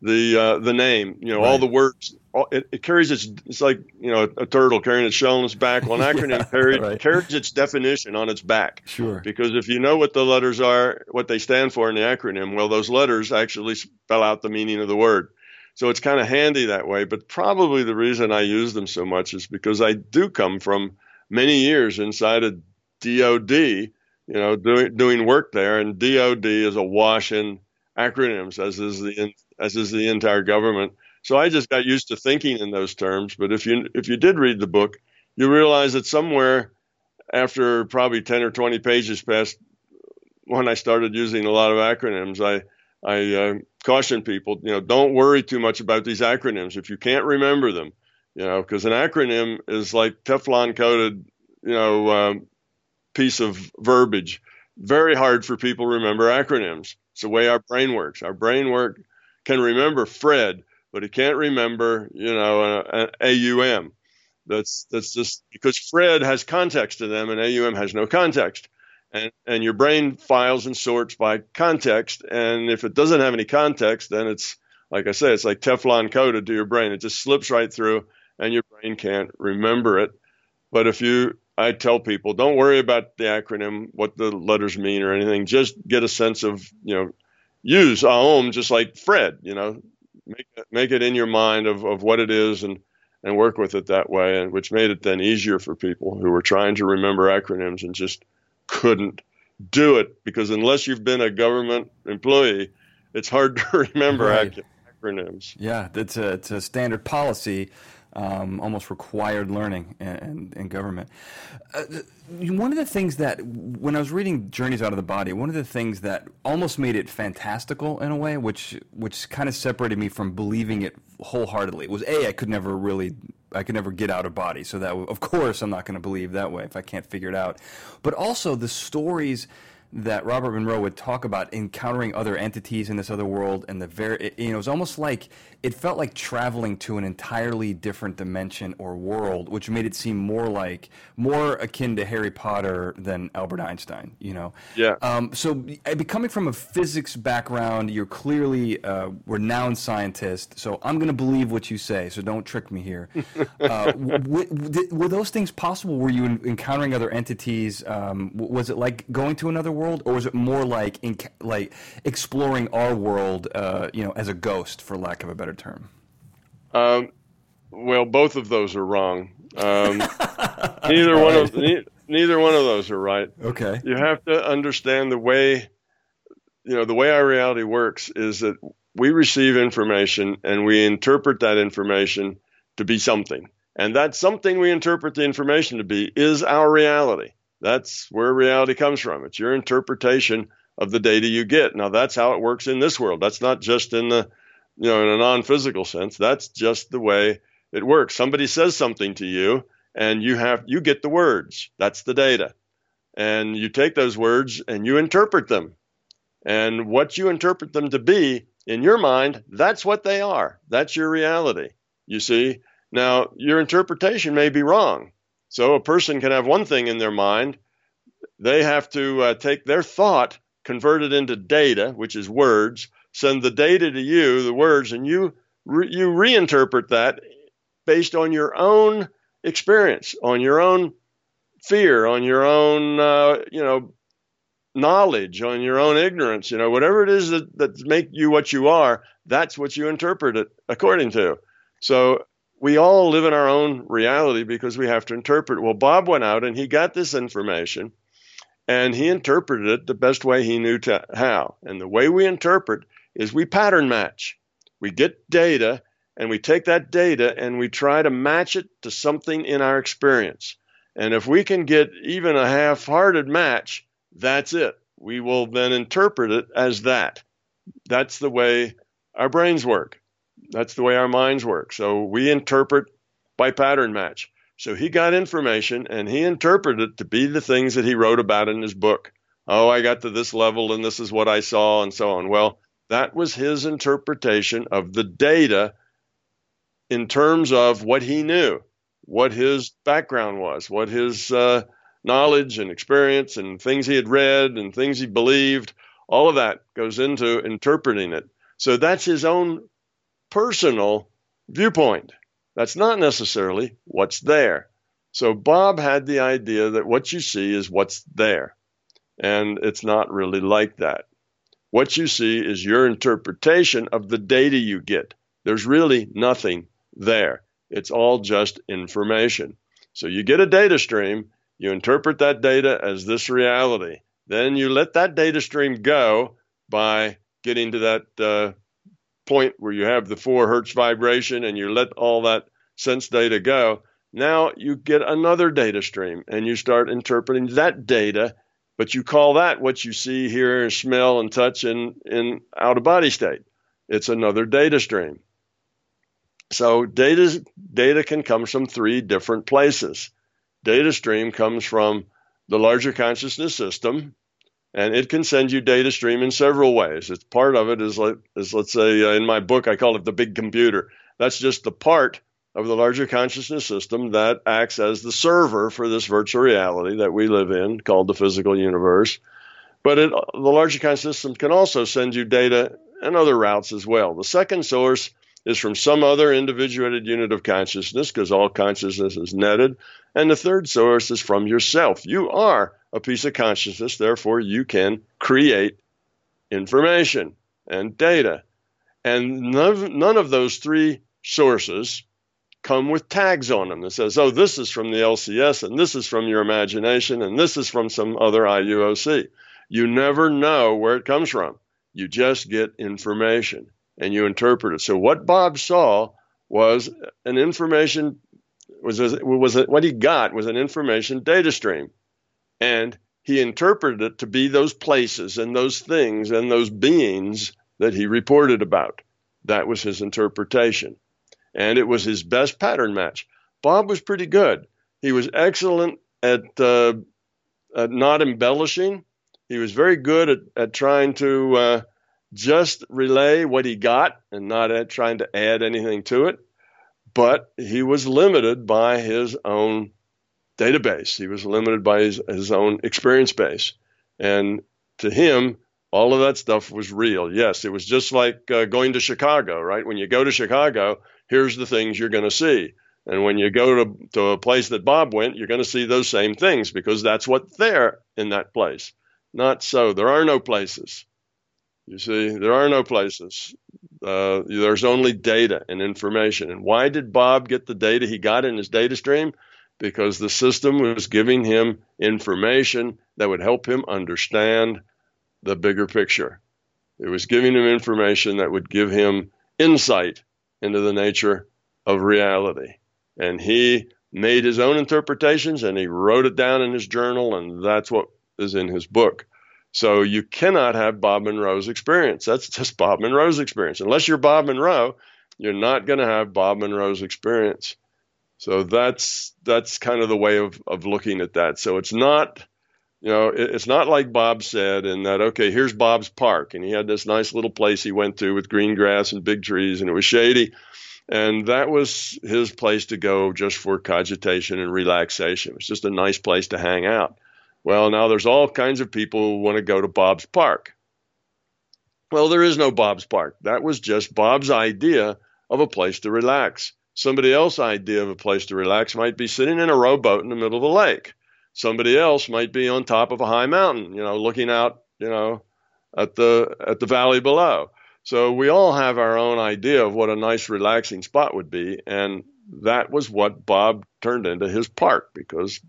the uh, the name. You know, right. all the words. All, it, it, carries its. It's like you know a, a, turtle carrying its shell on its back. Well, an <laughs> acronym yeah, carries, right. carries its definition on its back. Sure. Because if you know what the letters are, what they stand for in the acronym, well, those letters actually spell out the meaning of the word. So it's kind of handy that way. But probably the reason I use them so much is because I do come from many years inside a DOD. You know, doing doing work there, and DOD is awash in acronyms, as is the as is the entire government. So I just got used to thinking in those terms. But if you if you did read the book, you realize that somewhere after probably ten or twenty pages past when I started using a lot of acronyms, I I uh, caution people, you know, don't worry too much about these acronyms if you can't remember them, you know, because an acronym is like Teflon coated, you know, um, piece of verbiage. Very hard for people to remember acronyms. It's the way our brain works. Our brain work can remember Fred, but it can't remember, you know, an AUM. That's that's just because Fred has context to them and AUM has no context. And, and your brain files and sorts by context. And if it doesn't have any context, then it's like I say, it's like Teflon coated to your brain. It just slips right through, and your brain can't remember it. But if you, I tell people, don't worry about the acronym, what the letters mean or anything. Just get a sense of, you know, use Aum just like Fred, you know, make it, make it in your mind of, of what it is and, and work with it that way, and which made it then easier for people who were trying to remember acronyms and just couldn't do it because unless you've been a government employee, it's hard to <laughs> remember right. acronyms. Yeah, it's a, it's a standard policy um, almost required learning in, in, government. Uh, one of the things that, when I was reading Journeys Out of the Body, one of the things that almost made it fantastical in a way, which which kind of separated me from believing it wholeheartedly, was a I could never really I could never get out of body, so that of course I'm not going to believe that way if I can't figure it out. But also the stories that Robert Monroe would talk about encountering other entities in this other world, and the very, you know, it was almost like it felt like traveling to an entirely different dimension or world, which made it seem more like more akin to Harry Potter than Albert Einstein. You know. Yeah. Um, so, coming from a physics background, you're clearly a renowned scientist. So I'm going to believe what you say. So don't trick me here. <laughs> uh, w- w- were those things possible? Were you encountering other entities? Um, was it like going to another world? World, or was it more like in, like exploring our world, uh, you know, as a ghost, for lack of a better term? Um, well, both of those are wrong. Um, <laughs> neither one of ne- neither one of those are right. Okay. You have to understand the way, you know, the way our reality works is that we receive information and we interpret that information to be something. And that something we interpret the information to be is our reality. That's where reality comes from. It's your interpretation of the data you get. Now that's how it works in this world. That's not just in the you know in a non-physical sense. That's just the way it works. Somebody says something to you and you have you get the words. That's the data. And you take those words and you interpret them. And what you interpret them to be in your mind, that's what they are. That's your reality. You see? Now, your interpretation may be wrong. So a person can have one thing in their mind. They have to uh, take their thought convert it into data, which is words, send the data to you, the words, and you re- you reinterpret that based on your own experience, on your own fear, on your own uh, you know knowledge, on your own ignorance, you know whatever it is that that make you what you are, that's what you interpret it according to. So we all live in our own reality because we have to interpret. Well, Bob went out and he got this information and he interpreted it the best way he knew to, how. And the way we interpret is we pattern match. We get data and we take that data and we try to match it to something in our experience. And if we can get even a half hearted match, that's it. We will then interpret it as that. That's the way our brains work. That's the way our minds work. So we interpret by pattern match. So he got information and he interpreted it to be the things that he wrote about in his book. Oh, I got to this level and this is what I saw and so on. Well, that was his interpretation of the data in terms of what he knew, what his background was, what his uh, knowledge and experience and things he had read and things he believed. All of that goes into interpreting it. So that's his own personal viewpoint. That's not necessarily what's there. So Bob had the idea that what you see is what's there. And it's not really like that. What you see is your interpretation of the data you get. There's really nothing there. It's all just information. So you get a data stream, you interpret that data as this reality. Then you let that data stream go by getting to that uh, point where you have the four hertz vibration and you let all that sense data go, now you get another data stream and you start interpreting that data, but you call that what you see, hear, smell, and touch in, in out of body state. It's another data stream. So data, data can come from three different places. Data stream comes from the larger consciousness system, and it can send you data stream in several ways. It's part of it is like is let's say uh, in my book I call it the big computer. That's just the part of the larger consciousness system that acts as the server for this virtual reality that we live in called the physical universe. But it, the larger consciousness system can also send you data and other routes as well. The second source is from some other individuated unit of consciousness because all consciousness is netted. And the third source is from yourself. You are a piece of consciousness, therefore, you can create information and data. And none of, none of those three sources come with tags on them that says, oh, this is from the LCS, and this is from your imagination, and this is from some other IUOC. You never know where it comes from. You just get information and you interpret it. So what Bob saw was an information was was what he got was an information data stream, and he interpreted it to be those places and those things and those beings that he reported about. That was his interpretation, and it was his best pattern match. Bob was pretty good. He was excellent at, uh, at not embellishing. He was very good at, at trying to uh, just relay what he got and not at trying to add anything to it. But he was limited by his own database. He was limited by his, his own experience base. And to him, all of that stuff was real. Yes, it was just like uh, going to Chicago, right? When you go to Chicago, here's the things you're going to see. And when you go to, to a place that Bob went, you're going to see those same things because that's what's there in that place. Not so. There are no places. You see, there are no places. Uh, there's only data and information. And why did Bob get the data he got in his data stream? Because the system was giving him information that would help him understand the bigger picture. It was giving him information that would give him insight into the nature of reality. And he made his own interpretations and he wrote it down in his journal, and that's what is in his book. So you cannot have Bob Monroe's experience. That's just Bob Monroe's experience. Unless you're Bob Monroe, you're not going to have Bob Monroe's experience. So that's that's kind of the way of, of looking at that. So it's not, you know, it, it's not like Bob said in that okay, here's Bob's park, and he had this nice little place he went to with green grass and big trees, and it was shady, and that was his place to go just for cogitation and relaxation. It was just a nice place to hang out. Well, now there's all kinds of people who want to go to Bob's park. Well, there is no Bob's park. That was just Bob's idea of a place to relax. Somebody else's idea of a place to relax might be sitting in a rowboat in the middle of a lake. Somebody else might be on top of a high mountain, you know, looking out, you know, at the at the valley below. So we all have our own idea of what a nice relaxing spot would be, and that was what Bob turned into his park because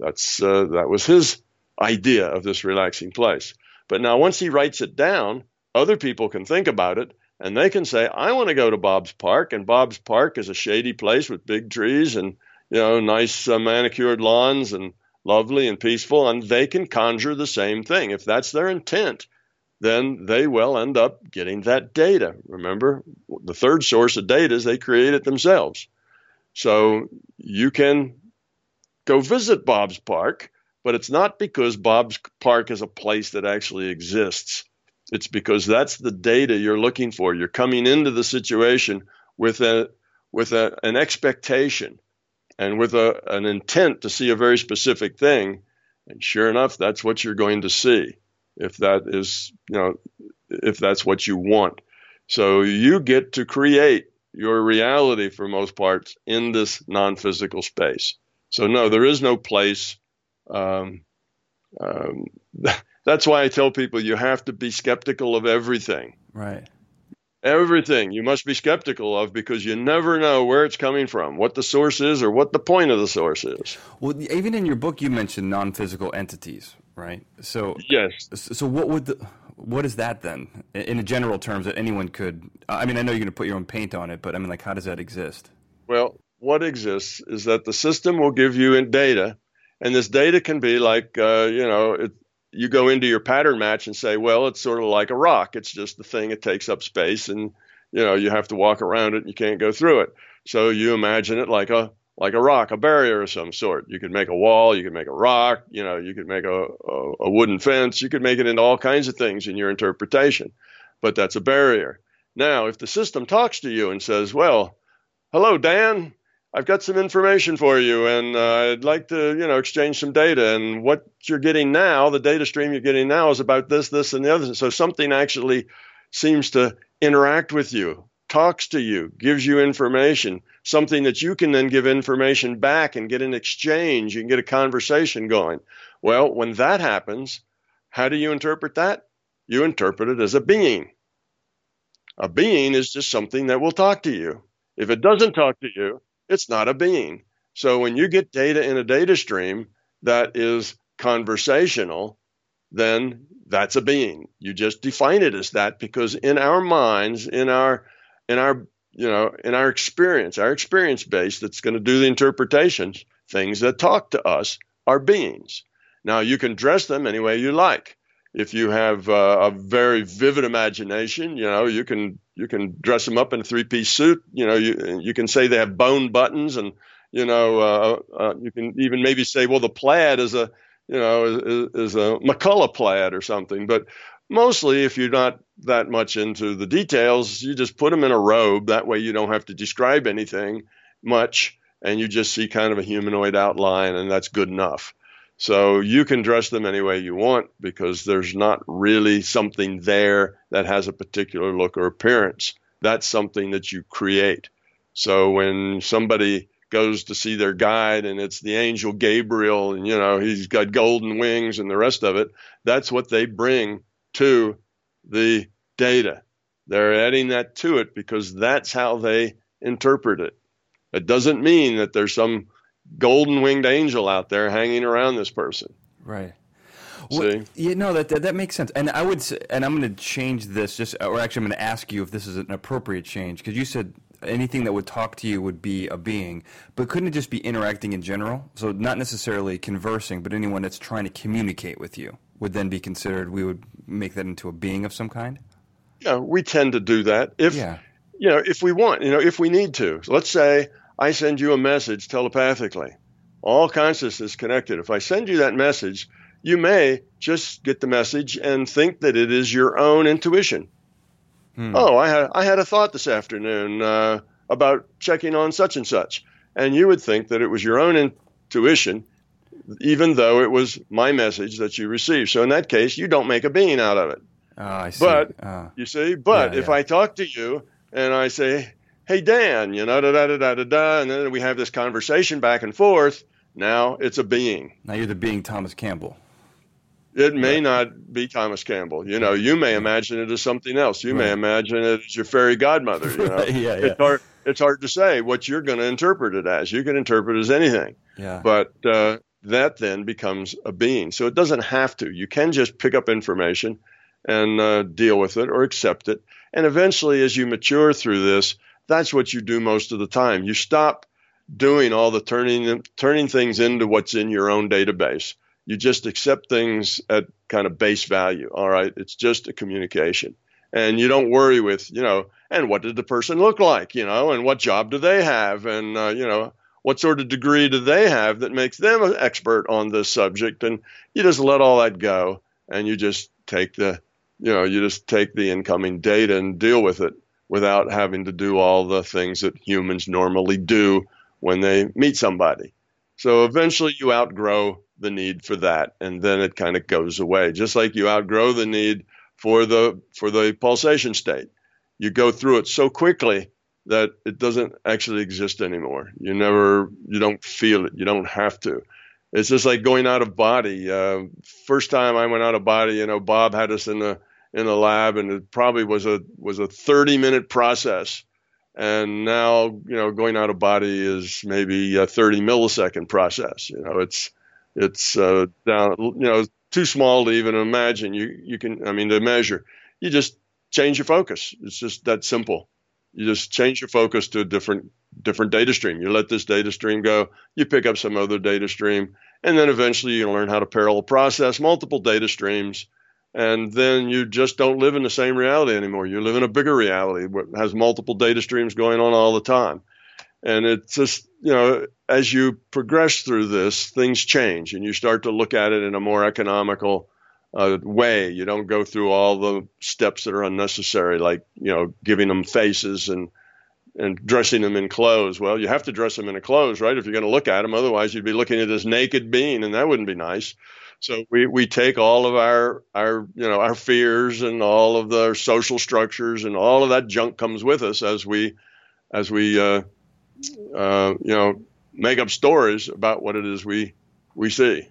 that's uh, that was his idea of this relaxing place. But now once he writes it down, other people can think about it and they can say, I want to go to Bob's Park, and Bob's Park is a shady place with big trees and you know nice uh, manicured lawns and lovely and peaceful, and they can conjure the same thing. If that's their intent, then they will end up getting that data. Remember, the third source of data is they create it themselves. So you can go visit Bob's Park, but it's not because Bob's Park is a place that actually exists. It's because that's the data you're looking for. You're coming into the situation with a with a, an expectation and with a, an intent to see a very specific thing. And sure enough, that's what you're going to see if that is, you know, if that's what you want. So you get to create your reality for most parts in this non physical space. So, no, there is no place. Um, um, <laughs> that's why I tell people you have to be skeptical of everything. Right. Everything you must be skeptical of because you never know where it's coming from, what the source is, or what the point of the source is. Well, even in your book, you mentioned non-physical entities, right? So yes. So what would the what is that then, in general terms, that anyone could? I mean, I know you're going to put your own paint on it, but I mean, like, how does that exist? Well, what exists is that the system will give you in data, and this data can be like, uh, you know, it, you go into your pattern match and say, well, it's sort of like a rock. It's just the thing. It takes up space, and you know you have to walk around it. and You can't go through it. So you imagine it like a like a rock, a barrier of some sort. You could make a wall. You could make a rock. You know, you could make a, a, a wooden fence. You could make it into all kinds of things in your interpretation. But that's a barrier. Now, if the system talks to you and says, well, hello, Dan, I've got some information for you, and uh, I'd like to, you know, exchange some data. And what you're getting now, the data stream you're getting now, is about this, this, and the other. So something actually seems to interact with you, talks to you, gives you information, something that you can then give information back and get an exchange. You can get a conversation going. Well, when that happens, how do you interpret that? You interpret it as a being. A being is just something that will talk to you. If it doesn't talk to you, it's not a being. So when you get data in a data stream that is conversational, then that's a being. You just define it as that because in our minds, in our in our you know, in our experience, our experience base that's going to do the interpretations, things that talk to us are beings. Now you can dress them any way you like. If you have uh, a very vivid imagination, you know, you can you can dress them up in a three-piece suit. You know, you you can say they have bone buttons, and you know, uh, uh, you can even maybe say, well, the plaid is a you know is, is a McCullough plaid or something. But mostly, if you're not that much into the details, you just put them in a robe. That way, you don't have to describe anything much, and you just see kind of a humanoid outline, and that's good enough. So you can dress them any way you want because there's not really something there that has a particular look or appearance. That's something that you create. So when somebody goes to see their guide and it's the angel Gabriel and you know he's got golden wings and the rest of it, that's what they bring to the data. They're adding that to it because that's how they interpret it. It doesn't mean that there's some golden winged angel out there hanging around this person. Right. Well, yeah, no, that, that, that makes sense. And I would, say, and I'm going to change this. Just, or actually, I'm going to ask you if this is an appropriate change because you said anything that would talk to you would be a being, but couldn't it just be interacting in general? So not necessarily conversing, but anyone that's trying to communicate with you would then be considered. We would make that into a being of some kind. Yeah, we tend to do that if Yeah. you know if we want, you know, if we need to. So let's say I send you a message telepathically. All consciousness is connected. If I send you that message, you may just get the message and think that it is your own intuition. Hmm. Oh, I had I had a thought this afternoon uh, about checking on such and such, and you would think that it was your own intuition, even though it was my message that you received. So in that case, you don't make a being out of it. Ah, I see. But- Ah. You see, but Yeah, if yeah. I talk to you and I say, "Hey Dan," you know, da da da da da da, and then we have this conversation back and forth. Now it's a being. now you're the being Thomas Campbell. It may not be Thomas Campbell. You know, you may imagine it as something else. You may imagine it as your fairy godmother. You <laughs> know, yeah, yeah. it's hard. It's hard to say what you're going to interpret it as. You can interpret it as anything, Yeah. but uh, that then becomes a being. So it doesn't have to. You can just pick up information and uh, deal with it or accept it. And eventually, as you mature through this, that's what you do most of the time. You stop doing all the turning turning things into what's in your own database. You just accept things at kind of base value. All right, it's just a communication, and you don't worry with you know, and what did the person look like, you know, and what job do they have, and uh, you know, what sort of degree do they have that makes them an expert on this subject, and you just let all that go, and you just take the, you know, you just take the incoming data and deal with it without having to do all the things that humans normally do when they meet somebody. So eventually you outgrow the need for that and then it kind of goes away. Just like you outgrow the need for the for the pulsation state. You go through it so quickly that it doesn't actually exist anymore. You never you don't feel it. You don't have to. It's just like going out of body. Uh, first time I went out of body, you know, Bob had us in the in the lab, and it probably was a was a 30 minute process. And now, you know, going out of body is maybe a 30 millisecond process. You know, it's it's uh, down, you know, too small to even imagine. You you can, I mean, to measure. You just change your focus. It's just that simple. You just change your focus to a different different data stream. You let this data stream go. You pick up some other data stream, and then eventually you learn how to parallel process multiple data streams. And then you just don't live in the same reality anymore. You live in a bigger reality that has multiple data streams going on all the time. And it's just, you know, as you progress through this, things change and you start to look at it in a more economical uh, way. You don't go through all the steps that are unnecessary, like, you know, giving them faces and, and dressing them in clothes. Well, you have to dress them in a clothes, right? If you're going to look at them. Otherwise, you'd be looking at this naked being, and that wouldn't be nice. So we, we take all of our our you know our fears and all of the social structures and all of that junk comes with us as we as we uh, uh, you know make up stories about what it is we we see.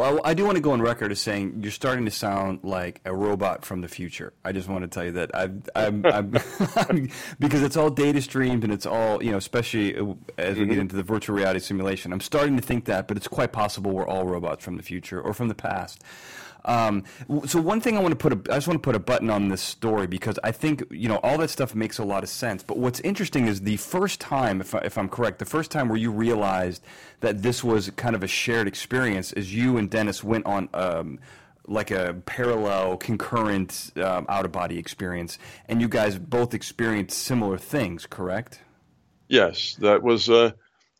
Well, I do want to go on record as saying you're starting to sound like a robot from the future. I just want to tell you that <laughs> I'm, I'm, because it's all data streamed and it's all you know, especially as we get mm-hmm. into the virtual reality simulation. I'm starting to think that, but it's quite possible we're all robots from the future or from the past. Um, so one thing I want to put a, I just want to put a button on this story because I think you know all that stuff makes a lot of sense. But what's interesting is the first time, if, I, if I'm correct, the first time where you realized that this was kind of a shared experience is you and Dennis went on um, like a parallel, concurrent um, out of body experience, and you guys both experienced similar things. Correct? Yes, that was uh,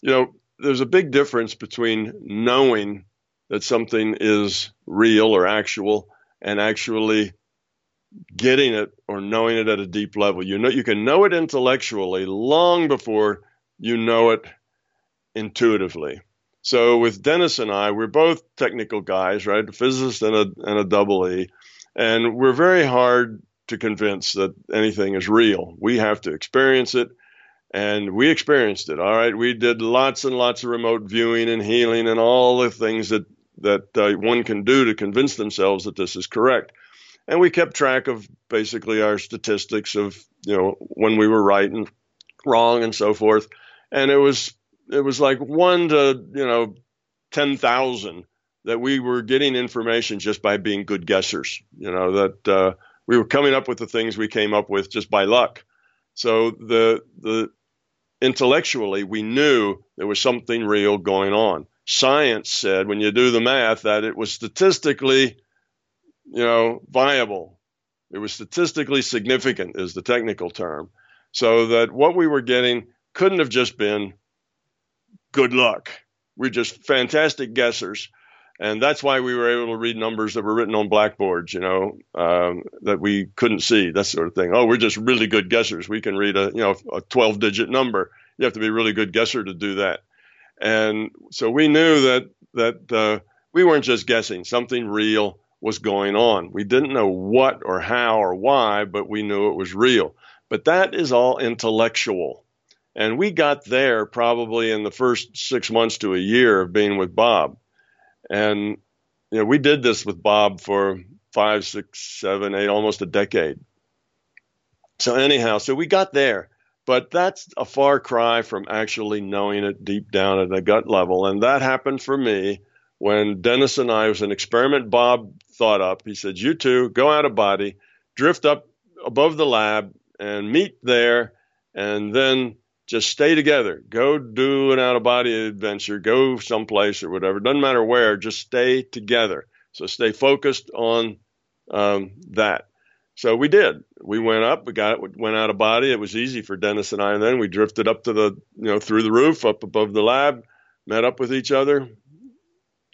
you know there's a big difference between knowing that something is real or actual and actually getting it or knowing it at a deep level. You know you can know it intellectually long before you know it intuitively. So with Dennis and I, we're both technical guys, right? A physicist and a and a double E, and we're very hard to convince that anything is real. We have to experience it, and we experienced it. All right, we did lots and lots of remote viewing and healing and all the things that that uh, one can do to convince themselves that this is correct. And we kept track of basically our statistics of you know when we were right and wrong and so forth. And it was it was like one to you know ten thousand that we were getting information just by being good guessers. You know that uh, we were coming up with the things we came up with just by luck. So the the intellectually, we knew there was something real going on. Science said, when you do the math, that it was statistically, you know, viable. It was statistically significant, is the technical term. So that what we were getting couldn't have just been good luck. We're just fantastic guessers. And that's why we were able to read numbers that were written on blackboards, you know, um, that we couldn't see, that sort of thing. Oh, we're just really good guessers. We can read a, you know, a 12 digit number. You have to be a really good guesser to do that. And so we knew that, that uh, we weren't just guessing, something real was going on. We didn't know what or how or why, but we knew it was real. But that is all intellectual. And we got there probably in the first six months to a year of being with Bob. And you know, we did this with Bob for five, six, seven, eight, almost a decade. So anyhow, so we got there, but that's a far cry from actually knowing it deep down at a gut level. And that happened for me when Dennis and I was an experiment Bob thought up. He said, "You two go out of body, drift up above the lab, and meet there, and then just stay together. Go do an out of body adventure, go someplace or whatever. Doesn't matter where, just stay together. So stay focused on um, that. So we did. We went up. We got went out of body. It was easy for Dennis and I. And then we drifted up to the you know through the roof up above the lab, met up with each other,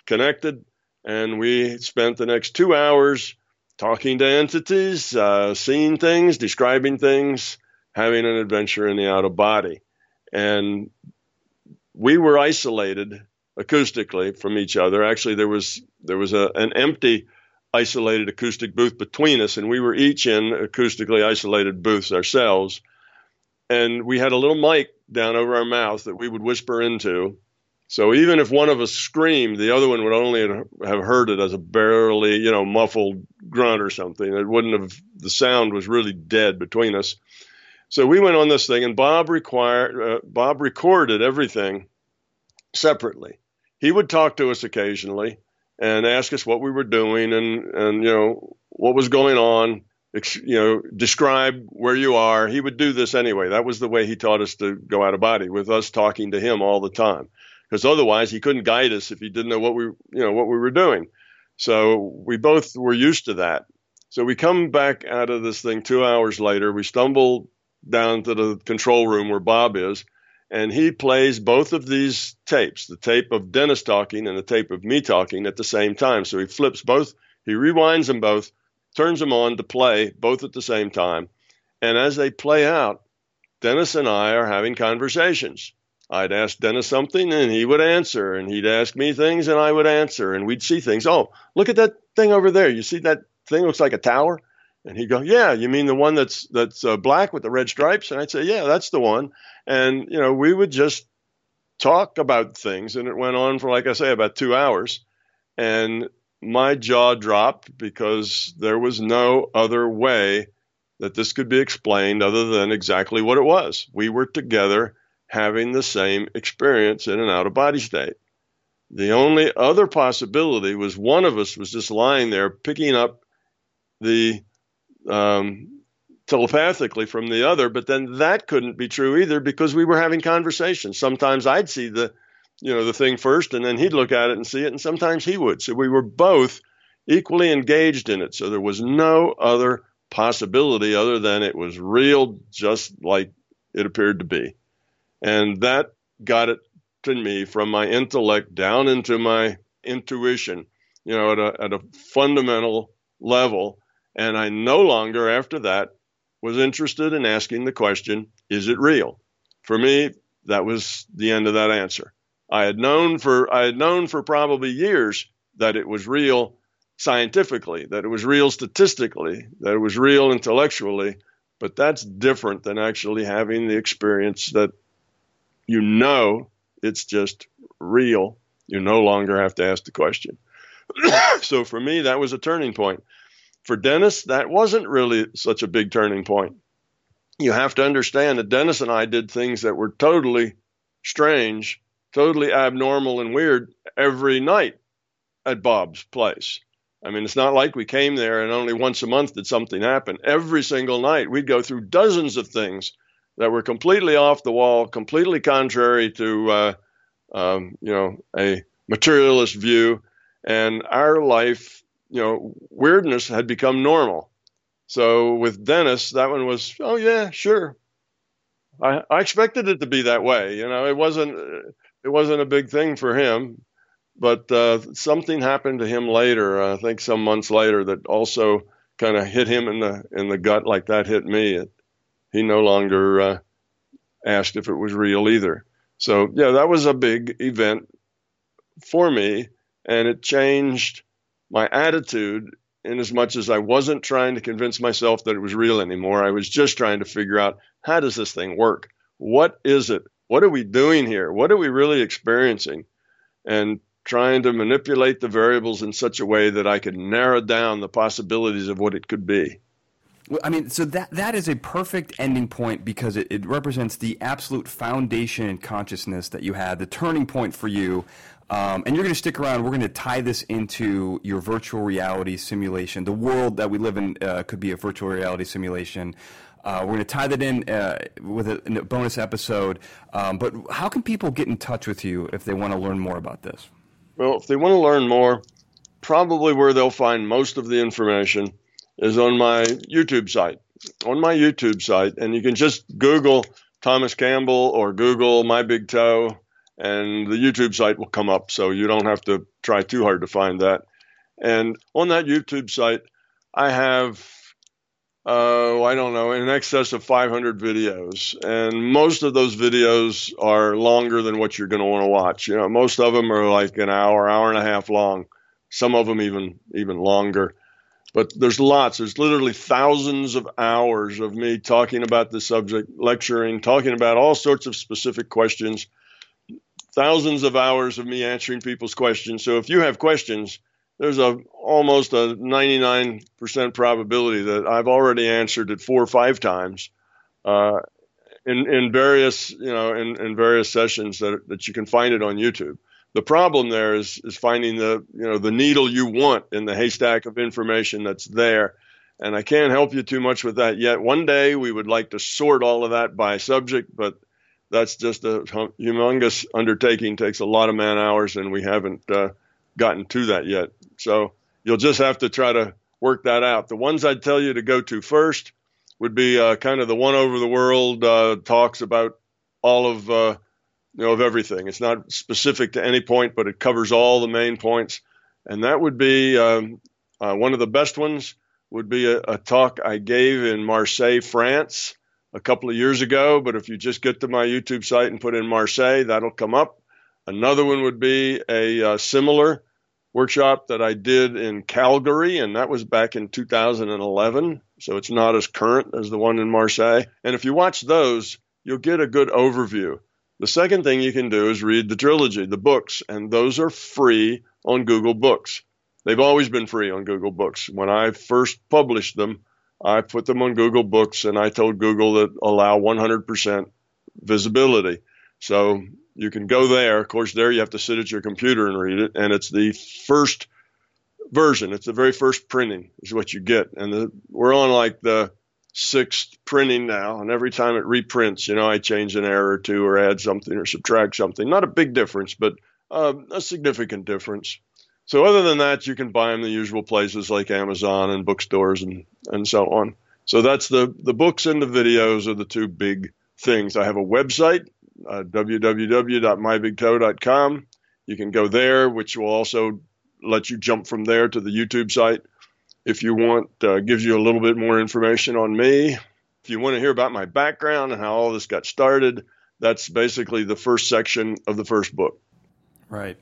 connected, and we spent the next two hours talking to entities, uh, seeing things, describing things, having an adventure in the out of body and we were isolated acoustically from each other. Actually, there was there was a, an empty isolated acoustic booth between us, and we were each in acoustically isolated booths ourselves. And we had a little mic down over our mouth that we would whisper into. So even if one of us screamed, the other one would only have heard it as a barely, you know, muffled grunt or something. It wouldn't have. The sound was really dead between us. So we went on this thing, and Bob required uh, Bob recorded everything separately. He would talk to us occasionally and ask us what we were doing and and you know what was going on. You know, describe where you are. He would do this anyway. That was the way he taught us to go out of body, with us talking to him all the time, because otherwise he couldn't guide us if he didn't know what we you know what we were doing. So we both were used to that. So we come back out of this thing two hours later. We stumble down to the control room where Bob is, and he plays both of these tapes the tape of Dennis talking and the tape of me talking at the same time. So he flips both, he rewinds them both, turns them on to play both at the same time. And as they play out, Dennis and I are having conversations. I'd ask Dennis something and he would answer, and he'd ask me things and I would answer, and we'd see things. Oh, look at that thing over there. You see that thing looks like a tower? And he'd go, "Yeah, you mean the one that's that's uh, black with the red stripes?" And I'd say, "Yeah, that's the one." And you know, we would just talk about things, and it went on for, like I say, about two hours. And my jaw dropped because there was no other way that this could be explained other than exactly what it was. We were together having the same experience in an out of body state. The only other possibility was one of us was just lying there picking up the um, telepathically from the other, but then that couldn't be true either because we were having conversations. Sometimes I'd see the, you know, the thing first, and then he'd look at it and see it, and sometimes he would. So we were both equally engaged in it. So there was no other possibility other than it was real, just like it appeared to be, and that got it to me from my intellect down into my intuition. You know, at a at a fundamental level and I no longer, after that, was interested in asking the question, is it real? For me, that was the end of that answer. I had known for I had known for probably years that it was real scientifically, that it was real statistically, that it was real intellectually, but that's different than actually having the experience that you know it's just real. You no longer have to ask the question. <clears throat> so for me, that was a turning point for Dennis, that wasn't really such a big turning point. You have to understand that Dennis and I did things that were totally strange, totally abnormal and weird every night at Bob's place. I mean, it's not like we came there and only once a month did something happen. Every single night, we'd go through dozens of things that were completely off the wall, completely contrary to uh, um, you know a materialist view, and our life, you know, weirdness had become normal. So with Dennis, that one was, oh yeah, sure. I, I expected it to be that way. You know, it wasn't it wasn't a big thing for him, but uh, something happened to him later. I think some months later that also kind of hit him in the in the gut like that hit me. It, he no longer uh, asked if it was real either. So yeah, that was a big event for me, and it changed my attitude in as much as I wasn't trying to convince myself that it was real anymore. I was just trying to figure out how does this thing work? What is it? What are we doing here? What are we really experiencing? And trying to manipulate the variables in such a way that I could narrow down the possibilities of what it could be. Well, I mean, so that that is a perfect ending point because it, it represents the absolute foundation in consciousness that you had, the turning point for you. Um, and you're going to stick around. We're going to tie this into your virtual reality simulation. The world that we live in uh, could be a virtual reality simulation. Uh, we're going to tie that in uh, with a, a, bonus episode. Um, but how can people get in touch with you if they want to learn more about this? Well, if they want to learn more, probably where they'll find most of the information is on my YouTube site. On my YouTube site, and you can just Google Thomas Campbell or Google My Big Toe, and the YouTube site will come up. So you don't have to try too hard to find that. And on that YouTube site, I have, uh, I don't know, in excess of 500 videos. And most of those videos are longer than what you're going to want to watch. You know, most of them are like an hour, hour and a half long. Some of them even even longer. But there's lots. There's literally thousands of hours of me talking about the subject, lecturing, talking about all sorts of specific questions. Thousands of hours of me answering people's questions. So if you have questions, there's a almost a 99% probability that I've already answered it four or five times uh, in in various you know in, in various sessions that that you can find it on YouTube. The problem there is is finding the you know the needle you want in the haystack of information that's there. And I can't help you too much with that yet. One day we would like to sort all of that by subject, but that's just a humongous undertaking. Takes a lot of man hours, and we haven't uh, gotten to that yet. So you'll just have to try to work that out. The ones I'd tell you to go to first would be uh, kind of the one over the world uh, talks about all of uh, you know, of everything. It's not specific to any point, but it covers all the main points. And that would be um, uh, one of the best ones. Would be a, a, talk I gave in Marseille, France, a couple of years ago. But if you just get to my YouTube site and put in Marseille, that'll come up. Another one would be a uh, similar workshop that I did in Calgary, and that was back in 2011. So it's not as current as the one in Marseille. And if you watch those, you'll get a good overview. The second thing you can do is read the trilogy, the books, and those are free on Google Books. They've always been free on Google Books. When I first published them, I put them on Google Books and I told Google that allow 100% visibility. So you can go there. Of course, there you have to sit at your computer and read it, and it's the first version. It's the very first printing is what you get, and the, we're on like the sixth printing now, and every time it reprints, you know, I change an error or two or add something or subtract something. Not a big difference, but uh, a significant difference. So other than that, you can buy them the usual places like Amazon and bookstores and and so on. So that's the the books and the videos are the two big things. I have a website, uh, www.mybigtoe.com. You can go there, which will also let you jump from there to the YouTube site if you want, uh, gives you a little bit more information on me. If you want to hear about my background and how all this got started, that's basically the first section of the first book. Right.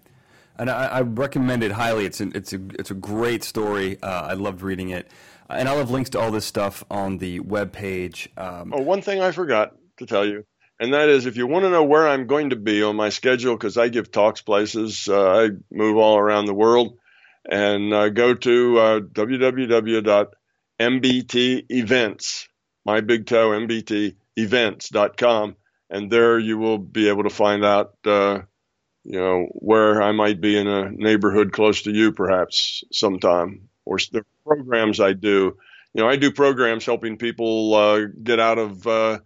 And I, I recommend it highly. It's, an, it's, a, it's a great story. Uh, I loved reading it. And I'll have links to all this stuff on the web page. Um, oh, one thing I forgot to tell you, and that is if you want to know where I'm going to be on my schedule, because I give talks places, uh, I move all around the world and uh, go to uh, www.mbtevents, my big toe, mbtevents.com, and there you will be able to find out, uh, you know, where I might be in a neighborhood close to you, perhaps sometime, or the programs I do. You know, I do programs helping people uh, get out of uh,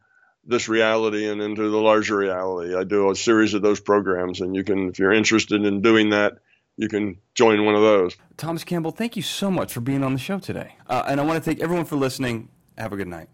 this reality and into the larger reality. I do a series of those programs, and you can, if you're interested in doing that, you can join one of those. Thomas Campbell, thank you so much for being on the show today. Uh, and I want to thank everyone for listening. Have a good night.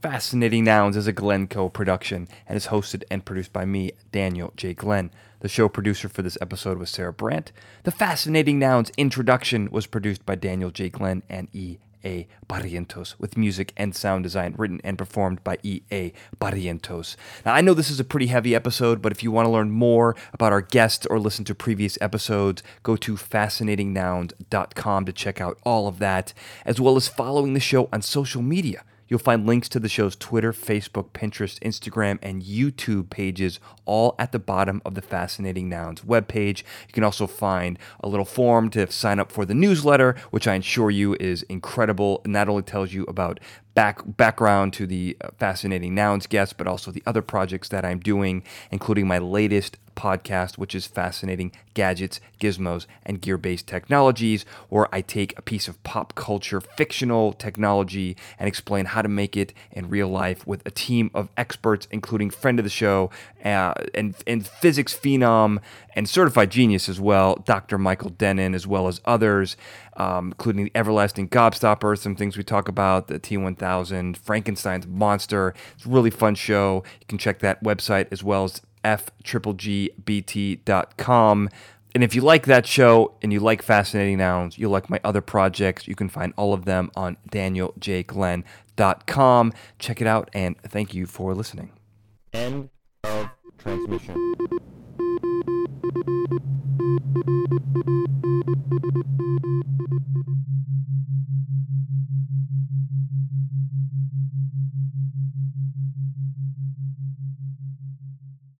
Fascinating Nouns is a Glencoe production and is hosted and produced by me, Daniel J. Glenn. The show producer for this episode was Sarah Brandt. The Fascinating Nouns introduction was produced by Daniel J. Glenn and E. A. Barrientos, with music and sound design written and performed by E. A. Barrientos. Now, I know this is a pretty heavy episode, but if you want to learn more about our guests or listen to previous episodes, go to fascinatingnouns.com to check out all of that, as well as following the show on social media. You'll find links to the show's Twitter, Facebook, Pinterest, Instagram, and YouTube pages all at the bottom of the Fascinating Nouns webpage. You can also find a little form to sign up for the newsletter, which I assure you is incredible. And not only tells you about back background to the uh, fascinating nouns guests, but also the other projects that I'm doing, including my latest podcast, which is Fascinating Gadgets, Gizmos, and Gear Based Technologies, where I take a piece of pop culture fictional technology and explain how to make it in real life with a team of experts, including friend of the show uh, and, and physics phenom and certified genius as well, Dr. Michael Dennin, as well as others, um, including the Everlasting Gobstopper, some things we talk about, the T1000, Frankenstein's Monster. It's a really fun show. You can check that website as well as fgbt.com. And if you like that show and you like Fascinating Nouns, you'll like my other projects. You can find all of them on danieljglenn.com. Check it out and thank you for listening. End of transmission.